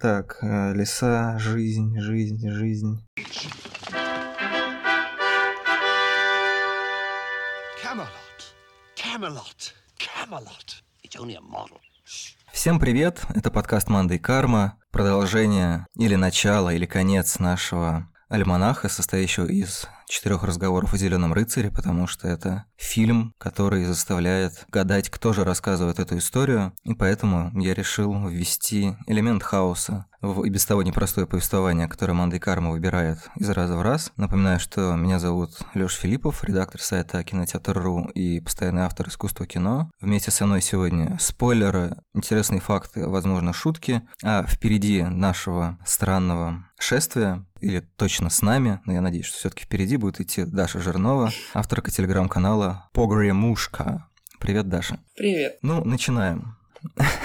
Так, э, леса, жизнь, жизнь, жизнь. Camelot. Camelot. Camelot. It's only a model. Всем привет, это подкаст «Манда и карма», продолжение или начало, или конец нашего альманаха, состоящего из четырех разговоров о Зеленом рыцаре, потому что это фильм, который заставляет гадать, кто же рассказывает эту историю, и поэтому я решил ввести элемент хаоса в и без того непростое повествование, которое Манда Карма выбирает из раза в раз. Напоминаю, что меня зовут Лёш Филиппов, редактор сайта Кинотеатр.ру и постоянный автор искусства кино. Вместе со мной сегодня спойлеры, интересные факты, возможно, шутки, а впереди нашего странного шествия, или точно с нами, но я надеюсь, что все таки впереди будет идти Даша Жирнова, авторка телеграм-канала Погремушка. Привет, Даша. Привет. Ну, начинаем.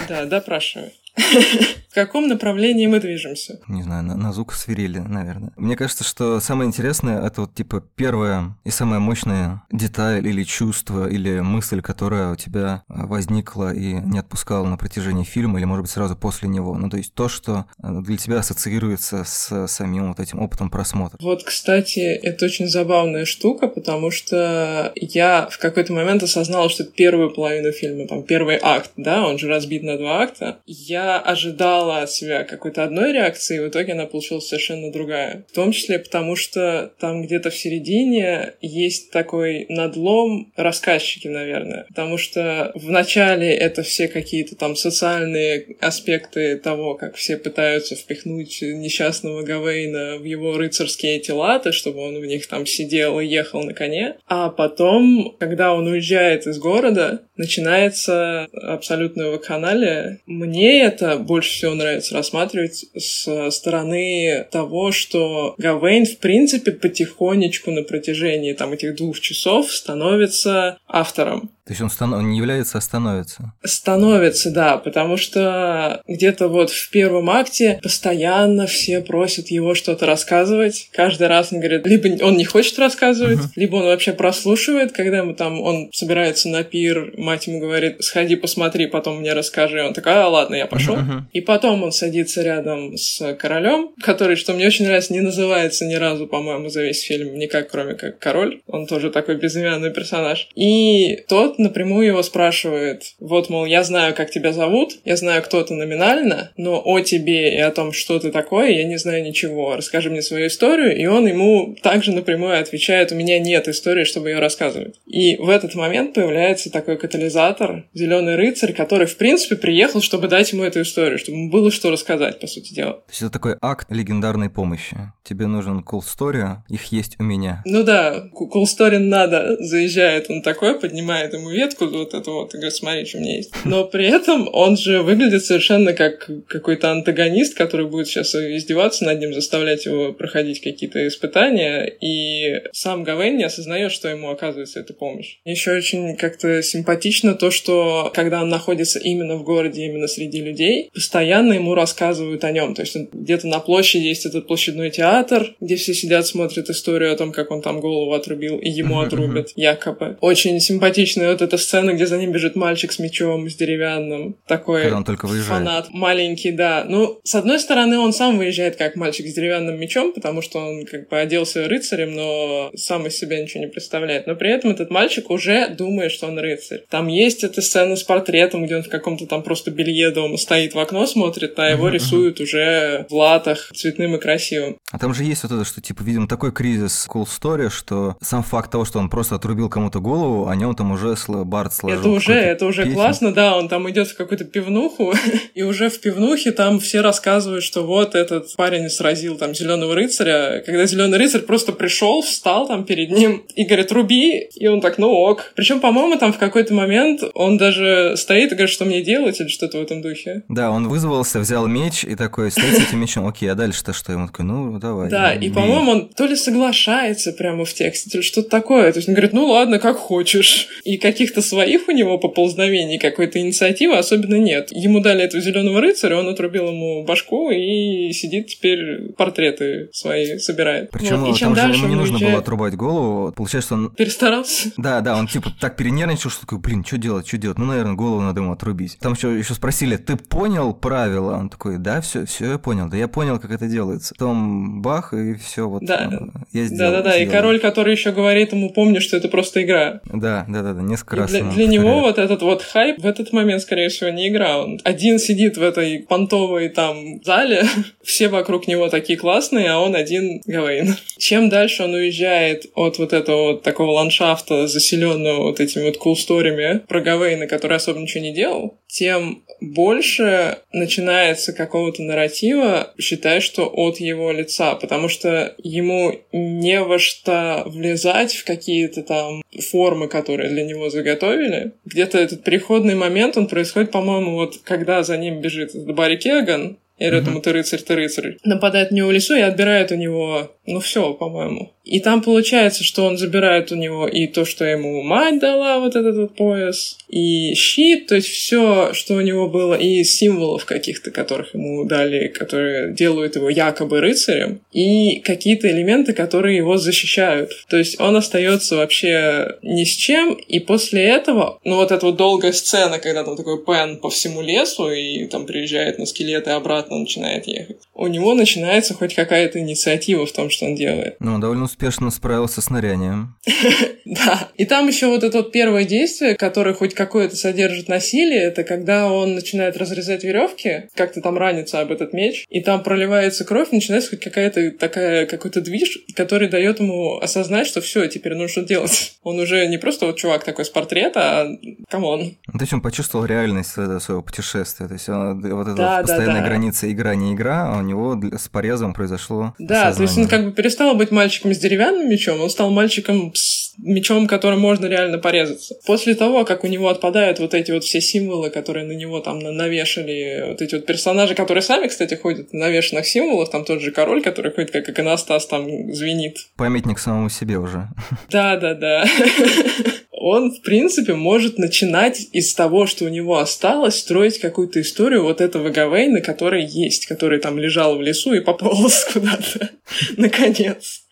Да, допрашиваю. В каком направлении мы движемся? Не знаю, на, на звук свирели, наверное. Мне кажется, что самое интересное это вот типа первая и самая мощная деталь или чувство или мысль, которая у тебя а, возникла и не отпускала на протяжении фильма или, может быть, сразу после него. Ну, то есть то, что а, для тебя ассоциируется с самим вот этим опытом просмотра. Вот, кстати, это очень забавная штука, потому что я в какой-то момент осознала, что первую половину фильма, там, первый акт, да, он же разбит на два акта, я ожидала от себя какой-то одной реакции, и в итоге она получилась совершенно другая. В том числе потому, что там где-то в середине есть такой надлом рассказчики, наверное. Потому что в начале это все какие-то там социальные аспекты того, как все пытаются впихнуть несчастного Гавейна в его рыцарские эти латы, чтобы он в них там сидел и ехал на коне. А потом, когда он уезжает из города, начинается абсолютное вакханалия. Мне это больше всего нравится рассматривать с стороны того, что Гавейн, в принципе, потихонечку на протяжении там этих двух часов становится автором. То есть он, станов... он не является, а становится? Становится, да, потому что где-то вот в первом акте постоянно все просят его что-то рассказывать. Каждый раз он говорит, либо он не хочет рассказывать, uh-huh. либо он вообще прослушивает, когда ему там, он собирается на пир, мать ему говорит, сходи посмотри, потом мне расскажи. И он такой, а, ладно, я пошел. Uh-huh. И потом он садится рядом с королем, который, что мне очень нравится, не называется ни разу, по-моему, за весь фильм никак, кроме как король. Он тоже такой безымянный персонаж. И тот напрямую его спрашивает, вот, мол, я знаю, как тебя зовут, я знаю, кто ты номинально, но о тебе и о том, что ты такое, я не знаю ничего. Расскажи мне свою историю, и он ему также напрямую отвечает, у меня нет истории, чтобы ее рассказывать. И в этот момент появляется такой катализатор, зеленый рыцарь, который, в принципе, приехал, чтобы дать ему эту историю, чтобы ему было что рассказать, по сути дела. То есть это такой акт легендарной помощи. Тебе нужен cool story, их есть у меня. Ну да, cool story надо. Заезжает он такой, поднимает ему ему ветку вот эту вот и говорит, смотри, что у меня есть. Но при этом он же выглядит совершенно как какой-то антагонист, который будет сейчас издеваться над ним, заставлять его проходить какие-то испытания, и сам Гавейн не осознает, что ему оказывается эта помощь. Еще очень как-то симпатично то, что когда он находится именно в городе, именно среди людей, постоянно ему рассказывают о нем. То есть где-то на площади есть этот площадной театр, где все сидят, смотрят историю о том, как он там голову отрубил, и ему отрубят, якобы. Очень симпатичная вот эта сцена, где за ним бежит мальчик с мечом, с деревянным. Такой он только выезжает. фанат. Маленький, да. Ну, с одной стороны, он сам выезжает как мальчик с деревянным мечом, потому что он как бы оделся рыцарем, но сам из себя ничего не представляет. Но при этом этот мальчик уже думает, что он рыцарь. Там есть эта сцена с портретом, где он в каком-то там просто белье дома стоит в окно, смотрит, а его рисуют уже в латах цветным и красивым. А там же есть вот это, что, типа, видимо, такой кризис cool story, что сам факт того, что он просто отрубил кому-то голову, о нем там уже Барт сложил. Это уже, это уже песню. классно, да, он там идет в какую-то пивнуху, и уже в пивнухе там все рассказывают, что вот этот парень сразил там зеленого рыцаря, когда зеленый рыцарь просто пришел, встал там перед ним и говорит, руби, и он так, ну ок. Причем, по-моему, там в какой-то момент он даже стоит и говорит, что мне делать, или что-то в этом духе. Да, он вызвался, взял меч и такой, стоит с этим мечом, окей, а дальше-то что? Ему такой, ну, давай. Да, и, по-моему, он то ли соглашается прямо в тексте, то ли что-то такое. То есть он говорит, ну ладно, как хочешь. хочешь. И каких-то своих у него поползновений, какой-то инициативы особенно нет. Ему дали этого зеленого рыцаря, он отрубил ему башку и сидит теперь портреты свои собирает. Причем вот. там же ему не нужно уезжает... было отрубать голову. Получается, он... Перестарался? Да, да, он типа так перенервничал, что такой, блин, что делать, что делать? Ну, наверное, голову надо ему отрубить. Там еще, еще спросили, ты понял правила? Он такой, да, все, все я понял, да я понял, как это делается. Потом бах, и все вот да. я сделал. Да, да, да, и король, который еще говорит ему, помни, что это просто игра. Да, да, да, раз. Для, для него вот этот вот хайп в этот момент, скорее всего, не игра. Он один сидит в этой понтовой там зале, все вокруг него такие классные, а он один Гавейн. Чем дальше он уезжает от вот этого вот такого ландшафта, заселенного вот этими вот кулсториями про Гавейна, который особо ничего не делал, тем больше начинается какого-то нарратива, считай, что от его лица, потому что ему не во что влезать в какие-то там формы, которые для него заготовили. Где-то этот переходный момент, он происходит, по-моему, вот когда за ним бежит Барри Кеган, и говорят ему, ты рыцарь, ты рыцарь. Нападает на него в лесу и отбирает у него, ну все, по-моему. И там получается, что он забирает у него и то, что ему мать дала, вот этот вот пояс, и щит, то есть все, что у него было, и символов каких-то, которых ему дали, которые делают его якобы рыцарем, и какие-то элементы, которые его защищают. То есть он остается вообще ни с чем, и после этого, ну вот эта вот долгая сцена, когда там такой Пен по всему лесу, и там приезжает на скелеты обратно начинает ехать, у него начинается хоть какая-то инициатива в том, что он делает. Ну, довольно успешно справился с нырянием. Да. И там еще вот это вот первое действие, которое хоть какое-то содержит насилие, это когда он начинает разрезать веревки, как-то там ранится об этот меч, и там проливается кровь, начинается хоть какая-то такая, какой-то движ, который дает ему осознать, что все, теперь нужно делать. Он уже не просто вот чувак такой с портрета, а come on. То есть он почувствовал реальность своего путешествия. То есть он, вот эта да, постоянная да, да. граница игра не игра, а у него с порезом произошло Да, осознание. то есть он как бы перестал быть мальчиком с деревянным мечом, он стал мальчиком с мечом, которым можно реально порезаться. После того, как у него отпадают вот эти вот все символы, которые на него там навешали, вот эти вот персонажи, которые сами, кстати, ходят на навешенных символах, там тот же король, который ходит как иконостас, там звенит. Памятник самому себе уже. Да-да-да. он, в принципе, может начинать из того, что у него осталось, строить какую-то историю вот этого Гавейна, который есть, который там лежал в лесу и пополз куда-то, наконец.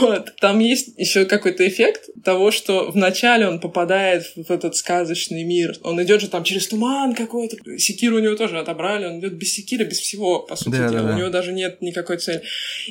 Вот. Там есть еще какой-то эффект того, что вначале он попадает в этот сказочный мир. Он идет же там через туман какой-то. Секиру у него тоже отобрали. Он идет без секира, без всего, по сути да, дела. Да, да. У него даже нет никакой цели.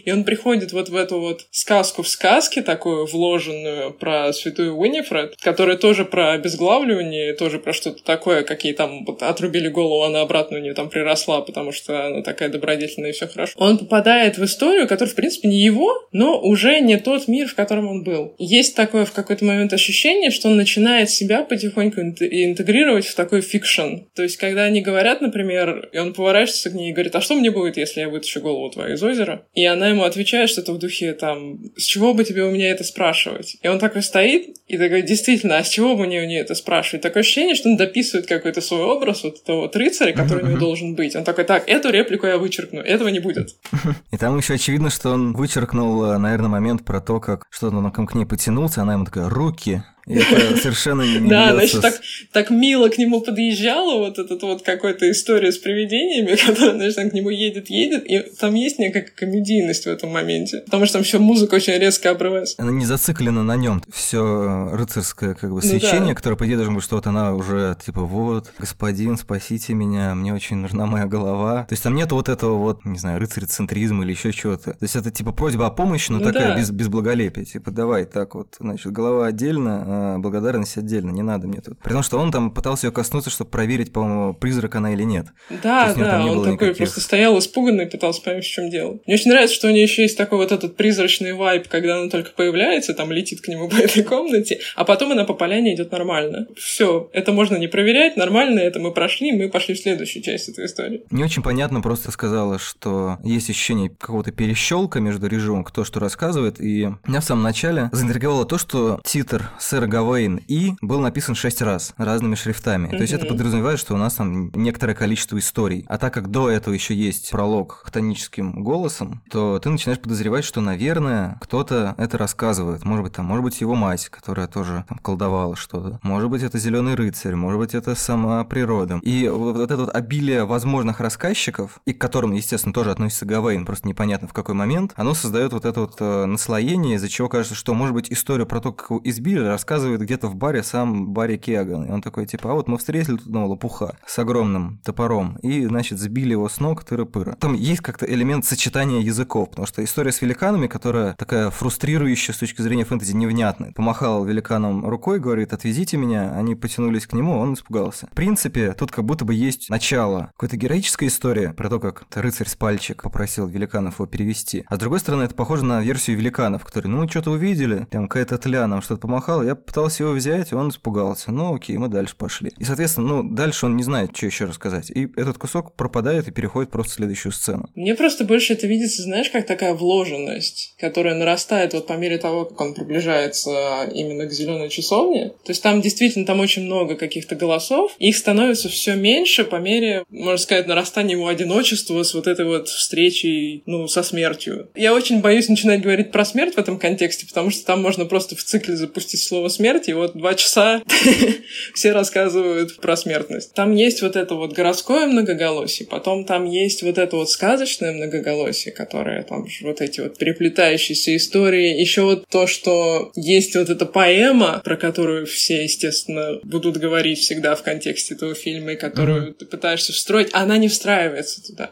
И он приходит вот в эту вот сказку в сказке, такую вложенную про святую Уинифред, которая тоже про обезглавливание, тоже про что-то такое, какие там вот, отрубили голову, она обратно у нее там приросла, потому что она такая добродетельная и все хорошо. Он попадает в историю, которая, в принципе, не его, но но уже не тот мир, в котором он был. Есть такое в какой-то момент ощущение, что он начинает себя потихоньку интегрировать в такой fiction. То есть, когда они говорят, например, и он поворачивается к ней и говорит, а что мне будет, если я вытащу голову твою из озера? И она ему отвечает что-то в духе, там, с чего бы тебе у меня это спрашивать? И он такой стоит и такой, действительно, а с чего бы мне у нее это спрашивать? Такое ощущение, что он дописывает какой-то свой образ вот этого вот рыцаря, который у него должен быть. Он такой, так, эту реплику я вычеркну, этого не будет. И там еще очевидно, что он вычеркнул э, наверное, момент про то, как что-то он к ней потянулся, она ему такая, руки, это совершенно не Да, значит, так, так мило к нему подъезжала вот эта вот какая-то история с привидениями, которая, значит, к нему едет, едет, и там есть некая комедийность в этом моменте, потому что там все музыка очень резко обрывается. Она не зациклена на нем. Все рыцарское как бы свечение, ну, да. которое, по идее, должно быть, что вот она уже, типа, вот, господин, спасите меня, мне очень нужна моя голова. То есть там нет вот этого вот, не знаю, рыцарь-центризма или еще чего-то. То есть это, типа, просьба о помощи, но ну, такая да. без, без благолепия. Типа, давай, так вот, значит, голова отдельно, а благодарность отдельно, не надо мне тут. При том, что он там пытался ее коснуться, чтобы проверить, по-моему, призрак она или нет. Да, да, он такой никаких... просто стоял испуганный, пытался понять, в чем дело. Мне очень нравится, что у нее еще есть такой вот этот призрачный вайп, когда она только появляется, там летит к нему по этой комнате, а потом она по поляне идет нормально. Все, это можно не проверять, нормально, это мы прошли, мы пошли в следующую часть этой истории. Не очень понятно, просто сказала, что есть ощущение какого-то перещелка между режимом, кто что рассказывает, и меня в самом начале заинтриговало то, что титр сэра Гавейн и был написан шесть раз разными шрифтами. То есть это подразумевает, что у нас там некоторое количество историй. А так как до этого еще есть пролог хтоническим голосом, то ты начинаешь подозревать, что, наверное, кто-то это рассказывает. Может быть, там, может быть, его мать, которая тоже там, колдовала что-то. Может быть, это зеленый рыцарь, может быть, это сама природа. И вот это вот обилие возможных рассказчиков, и к которым, естественно, тоже относится Гавейн, просто непонятно в какой момент, оно создает вот это вот э, наслоение, из-за чего кажется, что, может быть, историю про то, как его избили, рассказывает где-то в баре сам Барри Кеган. И он такой, типа, а вот мы встретили тут одного лопуха с огромным топором, и, значит, сбили его с ног тыры-пыры. Там есть как-то элемент сочетания языков, потому что история с великанами, которая такая фрустрирующая с точки зрения фэнтези, невнятная. Помахал великаном рукой, говорит, отвезите меня, они потянулись к нему, он испугался. В принципе, тут как будто бы есть начало какой-то героической истории про то, как рыцарь с пальчик попросил великанов его перевести. А с другой стороны, это похоже на версию великанов, которые, ну, что-то увидели, там какая-то тля нам что-то помахала, я пытался его взять, он испугался. Ну, окей, мы дальше пошли. И, соответственно, ну, дальше он не знает, что еще рассказать. И этот кусок пропадает и переходит просто в следующую сцену. Мне просто больше это видится, знаешь, как такая вложенность, которая нарастает вот по мере того, как он приближается именно к зеленой часовне. То есть там действительно там очень много каких-то голосов, их становится все меньше по мере, можно сказать, нарастания его одиночества с вот этой вот встречей, ну, со смертью. Я очень боюсь начинать говорить про смерть в этом контексте, потому что там можно просто в цикле запустить слово смерть, и вот два часа все рассказывают про смертность. Там есть вот это вот городское многоголосие, потом там есть вот это вот сказочное многоголосие, которое там вот эти вот переплетающиеся истории. Еще вот то, что есть вот эта поэма, про которую все, естественно, будут говорить всегда в контексте этого фильма, и которую mm-hmm. ты пытаешься встроить, она не встраивается туда.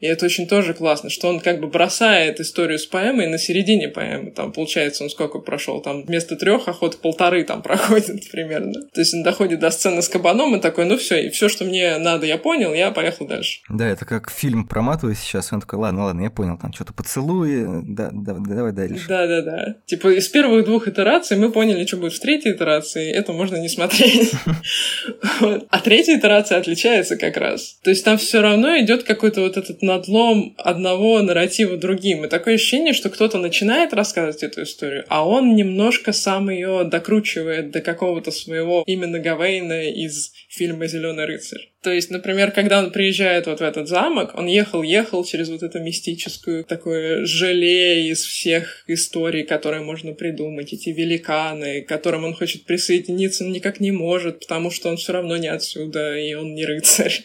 И это очень тоже классно, что он как бы бросает историю с поэмой на середине поэмы. Там, получается, он сколько прошел? Там вместо трех охот полторы там проходит примерно. То есть он доходит до сцены с кабаном и такой, ну все, и все, что мне надо, я понял, я поехал дальше. Да, это как фильм проматываю сейчас, он такой, ладно, ладно, я понял, там что-то поцелуи, да, да, давай дальше. Да, да, да. Типа из первых двух итераций мы поняли, что будет в третьей итерации, это можно не смотреть. А третья итерация отличается как раз. То есть там все равно идет какой-то вот этот надлом одного нарратива другим. И такое ощущение, что кто-то начинает рассказывать эту историю, а он немножко сам ее докручивает до какого-то своего именно Гавейна из фильма «Зеленый рыцарь». То есть, например, когда он приезжает вот в этот замок, он ехал-ехал через вот эту мистическую такое желе из всех историй, которые можно придумать, эти великаны, к которым он хочет присоединиться, но никак не может, потому что он все равно не отсюда, и он не рыцарь.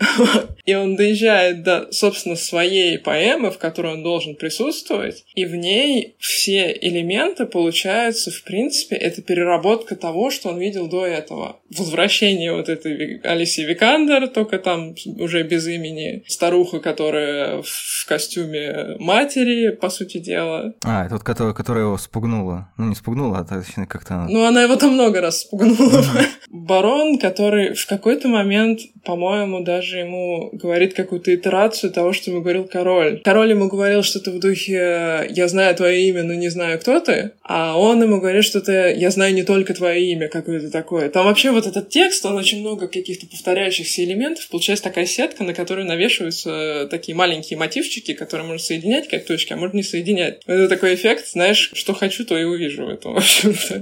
И он доезжает до, собственно, своей поэмы, в которой он должен присутствовать, и в ней все элементы получаются, в принципе, это переработка того, что он видел до этого. Возвращение вот этой Алисии Вик Викандер, только там уже без имени. Старуха, которая в костюме матери, по сути дела. А, это вот которая, которая его спугнула. Ну, не спугнула, а точнее как-то... Ну, она его там много раз спугнула. Барон, который в какой-то момент, по-моему, даже ему говорит какую-то итерацию того, что ему говорил король. Король ему говорил что-то в духе «Я знаю твое имя, но не знаю, кто ты», а он ему говорит что-то «Я знаю не только твое имя», какое-то такое. Там вообще вот этот текст, он очень много каких-то повторяющих повторяющихся элементов, получается такая сетка, на которую навешиваются такие маленькие мотивчики, которые можно соединять как точки, а можно не соединять. Это такой эффект, знаешь, что хочу, то и увижу в этом.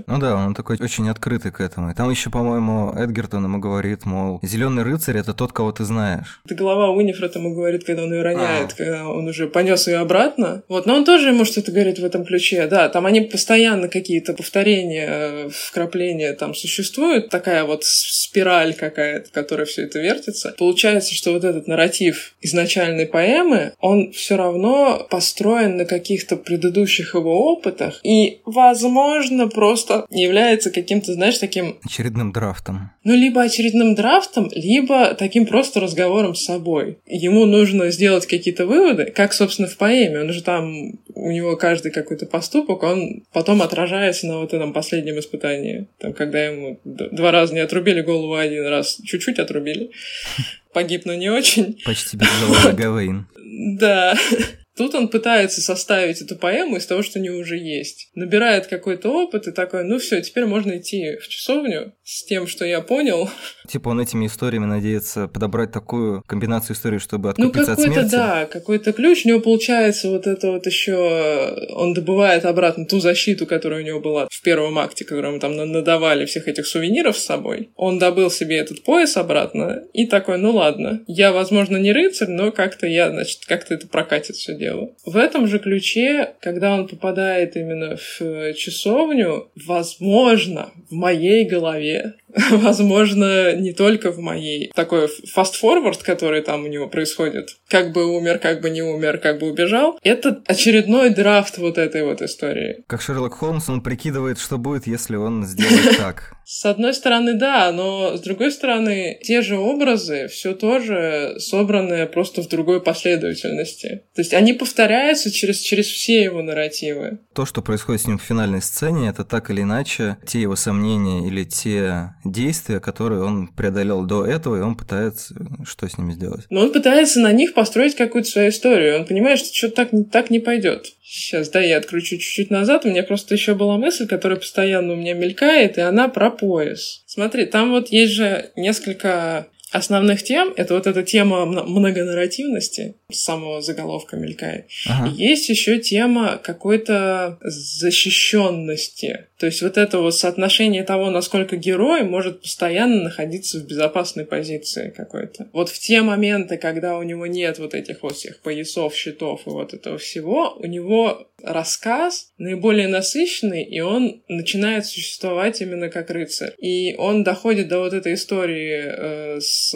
Ну да, он такой очень открытый к этому. И там еще, по-моему, Эдгертон ему говорит, мол, зеленый рыцарь это тот, кого ты знаешь. Это голова Уинифред ему говорит, когда он ее роняет, а. когда он уже понес ее обратно. Вот, но он тоже ему что-то говорит в этом ключе. Да, там они постоянно какие-то повторения, вкрапления там существуют. Такая вот спираль какая-то, которая все это вертится. Получается, что вот этот нарратив изначальной поэмы, он все равно построен на каких-то предыдущих его опытах и, возможно, просто является каким-то, знаешь, таким... Очередным драфтом. Ну, либо очередным драфтом, либо таким просто разговором с собой. Ему нужно сделать какие-то выводы, как, собственно, в поэме. Он же там, у него каждый какой-то поступок, он потом отражается на вот этом последнем испытании. Там, когда ему два раза не отрубили голову, один раз чуть-чуть отрубили отрубили. Погиб, но не очень. Почти безголовый Гавейн. Да. Тут он пытается составить эту поэму из того, что у него уже есть. Набирает какой-то опыт и такой, ну все, теперь можно идти в часовню с тем, что я понял. Типа он этими историями надеется подобрать такую комбинацию историй, чтобы ну, откупиться ну, от смерти? да, какой-то ключ. У него получается вот это вот еще... Он добывает обратно ту защиту, которая у него была в первом акте, которую мы там надавали всех этих сувениров с собой. Он добыл себе этот пояс обратно и такой, ну ладно, я, возможно, не рыцарь, но как-то я, значит, как-то это прокатит все дело. В этом же ключе, когда он попадает именно в часовню, возможно, в моей голове Yeah. возможно, не только в моей. Такой фаст-форвард, который там у него происходит, как бы умер, как бы не умер, как бы убежал, это очередной драфт вот этой вот истории. Как Шерлок Холмс, он прикидывает, что будет, если он сделает так. С одной стороны, да, но с другой стороны, те же образы все тоже собраны просто в другой последовательности. То есть они повторяются через, через все его нарративы. То, что происходит с ним в финальной сцене, это так или иначе те его сомнения или те действия, которые он преодолел до этого, и он пытается что с ними сделать. Но он пытается на них построить какую-то свою историю. Он понимает, что что-то так, так не пойдет. Сейчас, да, я откручу чуть-чуть назад. У меня просто еще была мысль, которая постоянно у меня мелькает, и она про пояс. Смотри, там вот есть же несколько основных тем это вот эта тема многонарративности, с самого заголовка мелькает. Ага. И есть еще тема какой-то защищенности. То есть вот это вот соотношение того, насколько герой может постоянно находиться в безопасной позиции какой-то. Вот в те моменты, когда у него нет вот этих вот всех поясов, щитов и вот этого всего, у него рассказ наиболее насыщенный, и он начинает существовать именно как рыцарь. И он доходит до вот этой истории э, с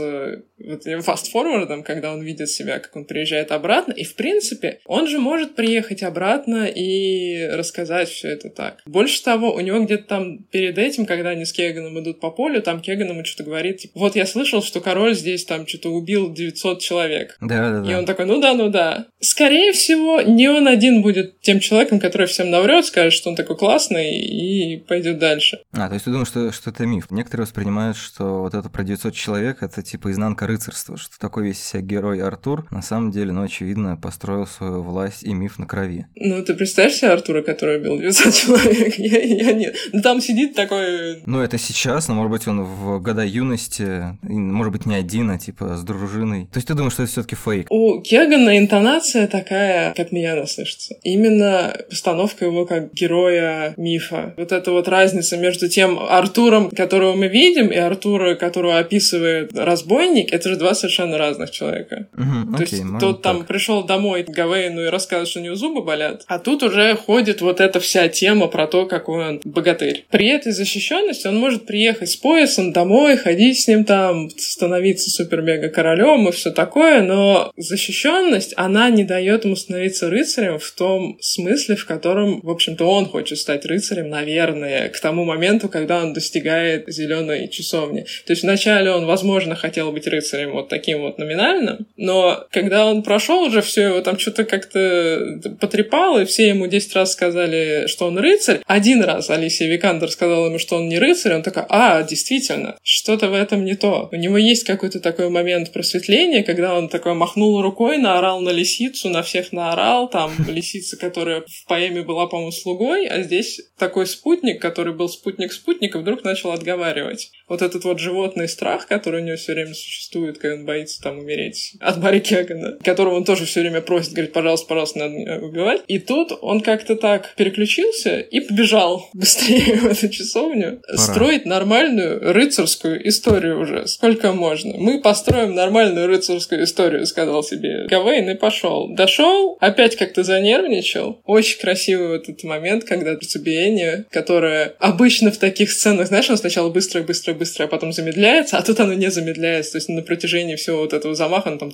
вот, фастфорвардом, когда он видит себя, как он приезжает обратно. И, в принципе, он же может приехать обратно и рассказать все это так. Больше того, у него где-то там перед этим, когда они с Кеганом идут по полю, там Кеган ему что-то говорит, типа, вот я слышал, что король здесь там что-то убил 900 человек. Да, да, да. И он такой, ну да, ну да. Скорее всего, не он один будет тем человеком, который всем наврет, скажет, что он такой классный и пойдет дальше. А, то есть ты думаешь, что, что это миф? Некоторые воспринимают, что вот это про 900 человек, это типа изнанка рыцарства, что такой весь себя герой Артур, на самом деле, ну, очевидно, построил свою власть и миф на крови. Ну, ты представляешь себе Артура, который убил 900 человек? Я, я нет. Ну, там сидит такой... Ну, это сейчас, но, может быть, он в года юности, может быть, не один, а типа с дружиной. То есть ты думаешь, что это все таки фейк? У Кегана интонация такая, как меня она слышится. Именно постановка его как героя мифа. Вот эта вот разница между тем Артуром, которого мы видим, и Артура, которого описывает разбойник, это же два совершенно разных человека. Угу, То окей, есть тот там пришел домой к Гавейну и рассказывает, что у него зубы болят, а тут уже ходит вот эта вся тема про то, какой он богатырь. При этой защищенности он может приехать с поясом домой, ходить с ним там, становиться супер-мега королем и все такое, но защищенность, она не дает ему становиться рыцарем в том смысле, в котором, в общем-то, он хочет стать рыцарем, наверное, к тому моменту, когда он достигает зеленой часовни. То есть вначале он, возможно, хотел быть рыцарем вот таким вот номинальным, но когда он прошел уже все, его там что-то как-то потрепало, и все ему 10 раз сказали, что он рыцарь. Один раз Алисия Викандер сказала ему, что он не рыцарь, он такой, а, действительно, что-то в этом не то. У него есть какой-то такой момент просветления, когда он такой махнул рукой, наорал на лисицу, на всех наорал, там лисица, которая в поэме была, по-моему, слугой, а здесь такой спутник, который был спутник спутника, вдруг начал отговаривать. Вот этот вот животный страх, который у него все время существует, когда он боится там умереть от Барри Кегана, которого он тоже все время просит, говорит, пожалуйста, пожалуйста, надо меня убивать. И тут он как-то так переключился и побежал быстрее в эту часовню Пора. строить нормальную рыцарскую историю уже. Сколько можно? Мы построим нормальную рыцарскую историю, сказал себе Гавейн и пошел. Дошел, опять как-то занервничал. Очень красивый вот этот момент, когда сердцебиение, которое обычно в таких сценах, знаешь, он сначала быстро-быстро-быстро, а потом замедляется, а тут оно не замедляется. То есть на протяжении всего вот этого замаха он там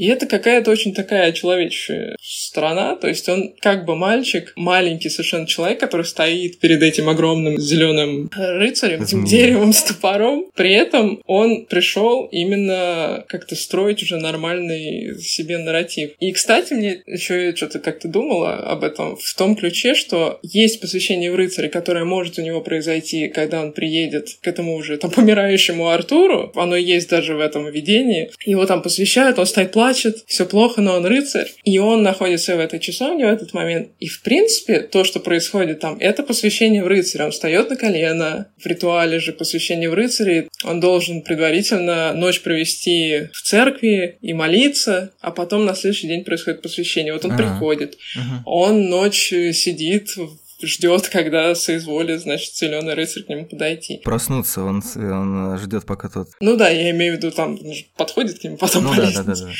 и это какая-то очень такая человеческая сторона. То есть он как бы мальчик, маленький совершенно человек, который стоит перед этим огромным зеленым рыцарем, этим деревом с топором. При этом он пришел именно как-то строить уже нормальный себе нарратив. И, кстати, мне еще что-то как-то думала об этом в том ключе, что есть посвящение в рыцаре, которое может у него произойти, когда он приедет к этому уже там помирающему Артуру. Оно есть даже в этом видении. Его там посвящают, он стоит плачет, все плохо, но он рыцарь. И он находит жрецы в этой часовне в этот момент. И, в принципе, то, что происходит там, это посвящение в рыцаря. Он встает на колено. В ритуале же посвящение в рыцаре он должен предварительно ночь провести в церкви и молиться, а потом на следующий день происходит посвящение. Вот он А-а-а. приходит, uh-huh. он ночь сидит ждет, когда соизволит, значит, зеленый рыцарь к нему подойти. Проснуться, он, он ждет, пока тот. Ну да, я имею в виду, там подходит к нему, потом ну, да, да, да, да.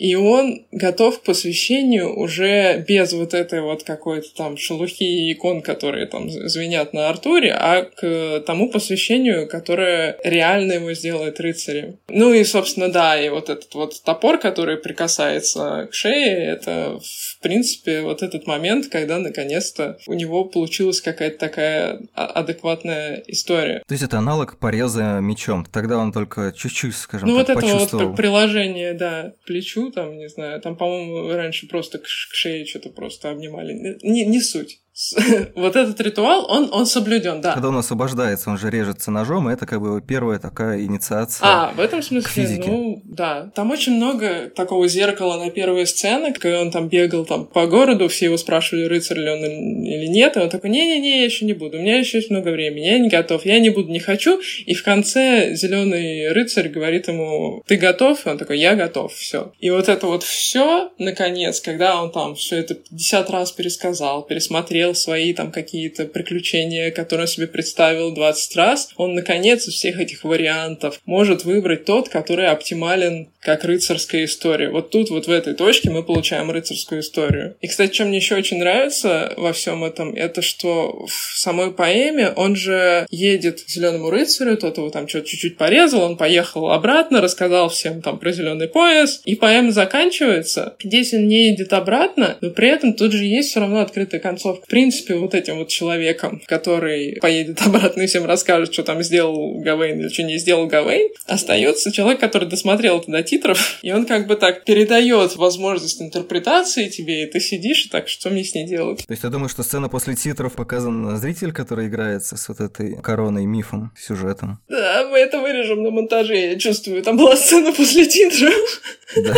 И он готов к посвящению уже без вот этой вот какой-то там шелухи и икон, которые там звенят на Артуре, а к тому посвящению, которое реально его сделает рыцарем. Ну и, собственно, да, и вот этот вот топор, который прикасается к шее, это, в принципе, вот этот момент, когда наконец-то у него получилась какая-то такая а, адекватная история. То есть это аналог пореза мечом. Тогда он только чуть-чуть, скажем ну, так, вот это вот приложение, да, к плечу, там, не знаю, там, по-моему, раньше просто к, к шее что-то просто обнимали. Не, не суть. вот этот ритуал, он, он соблюден, да. Когда он освобождается, он же режется ножом, и это как бы его первая такая инициация А, в этом смысле, ну, да. Там очень много такого зеркала на первые сцены, когда он там бегал там по городу, все его спрашивали, рыцарь ли он или нет, и он такой, не-не-не, я еще не буду, у меня еще есть много времени, я не готов, я не буду, не хочу, и в конце зеленый рыцарь говорит ему, ты готов? И он такой, я готов, все. И вот это вот все, наконец, когда он там все это 50 раз пересказал, пересмотрел, свои там какие-то приключения, которые он себе представил 20 раз, он, наконец, из всех этих вариантов может выбрать тот, который оптимален как рыцарская история. Вот тут, вот в этой точке мы получаем рыцарскую историю. И, кстати, что мне еще очень нравится во всем этом, это что в самой поэме он же едет к зеленому рыцарю, тот его там что-то чуть-чуть порезал, он поехал обратно, рассказал всем там про зеленый пояс, и поэма заканчивается. Здесь он не едет обратно, но при этом тут же есть все равно открытая концовка принципе, вот этим вот человеком, который поедет обратно и всем расскажет, что там сделал Гавейн или что не сделал Гавейн, остается человек, который досмотрел это до титров, и он как бы так передает возможность интерпретации тебе, и ты сидишь, и так, что мне с ней делать? То есть я думаю, что сцена после титров показан зритель, который играется с вот этой короной, мифом, сюжетом. Да, мы это вырежем на монтаже, я чувствую. Там была сцена после титров. Да,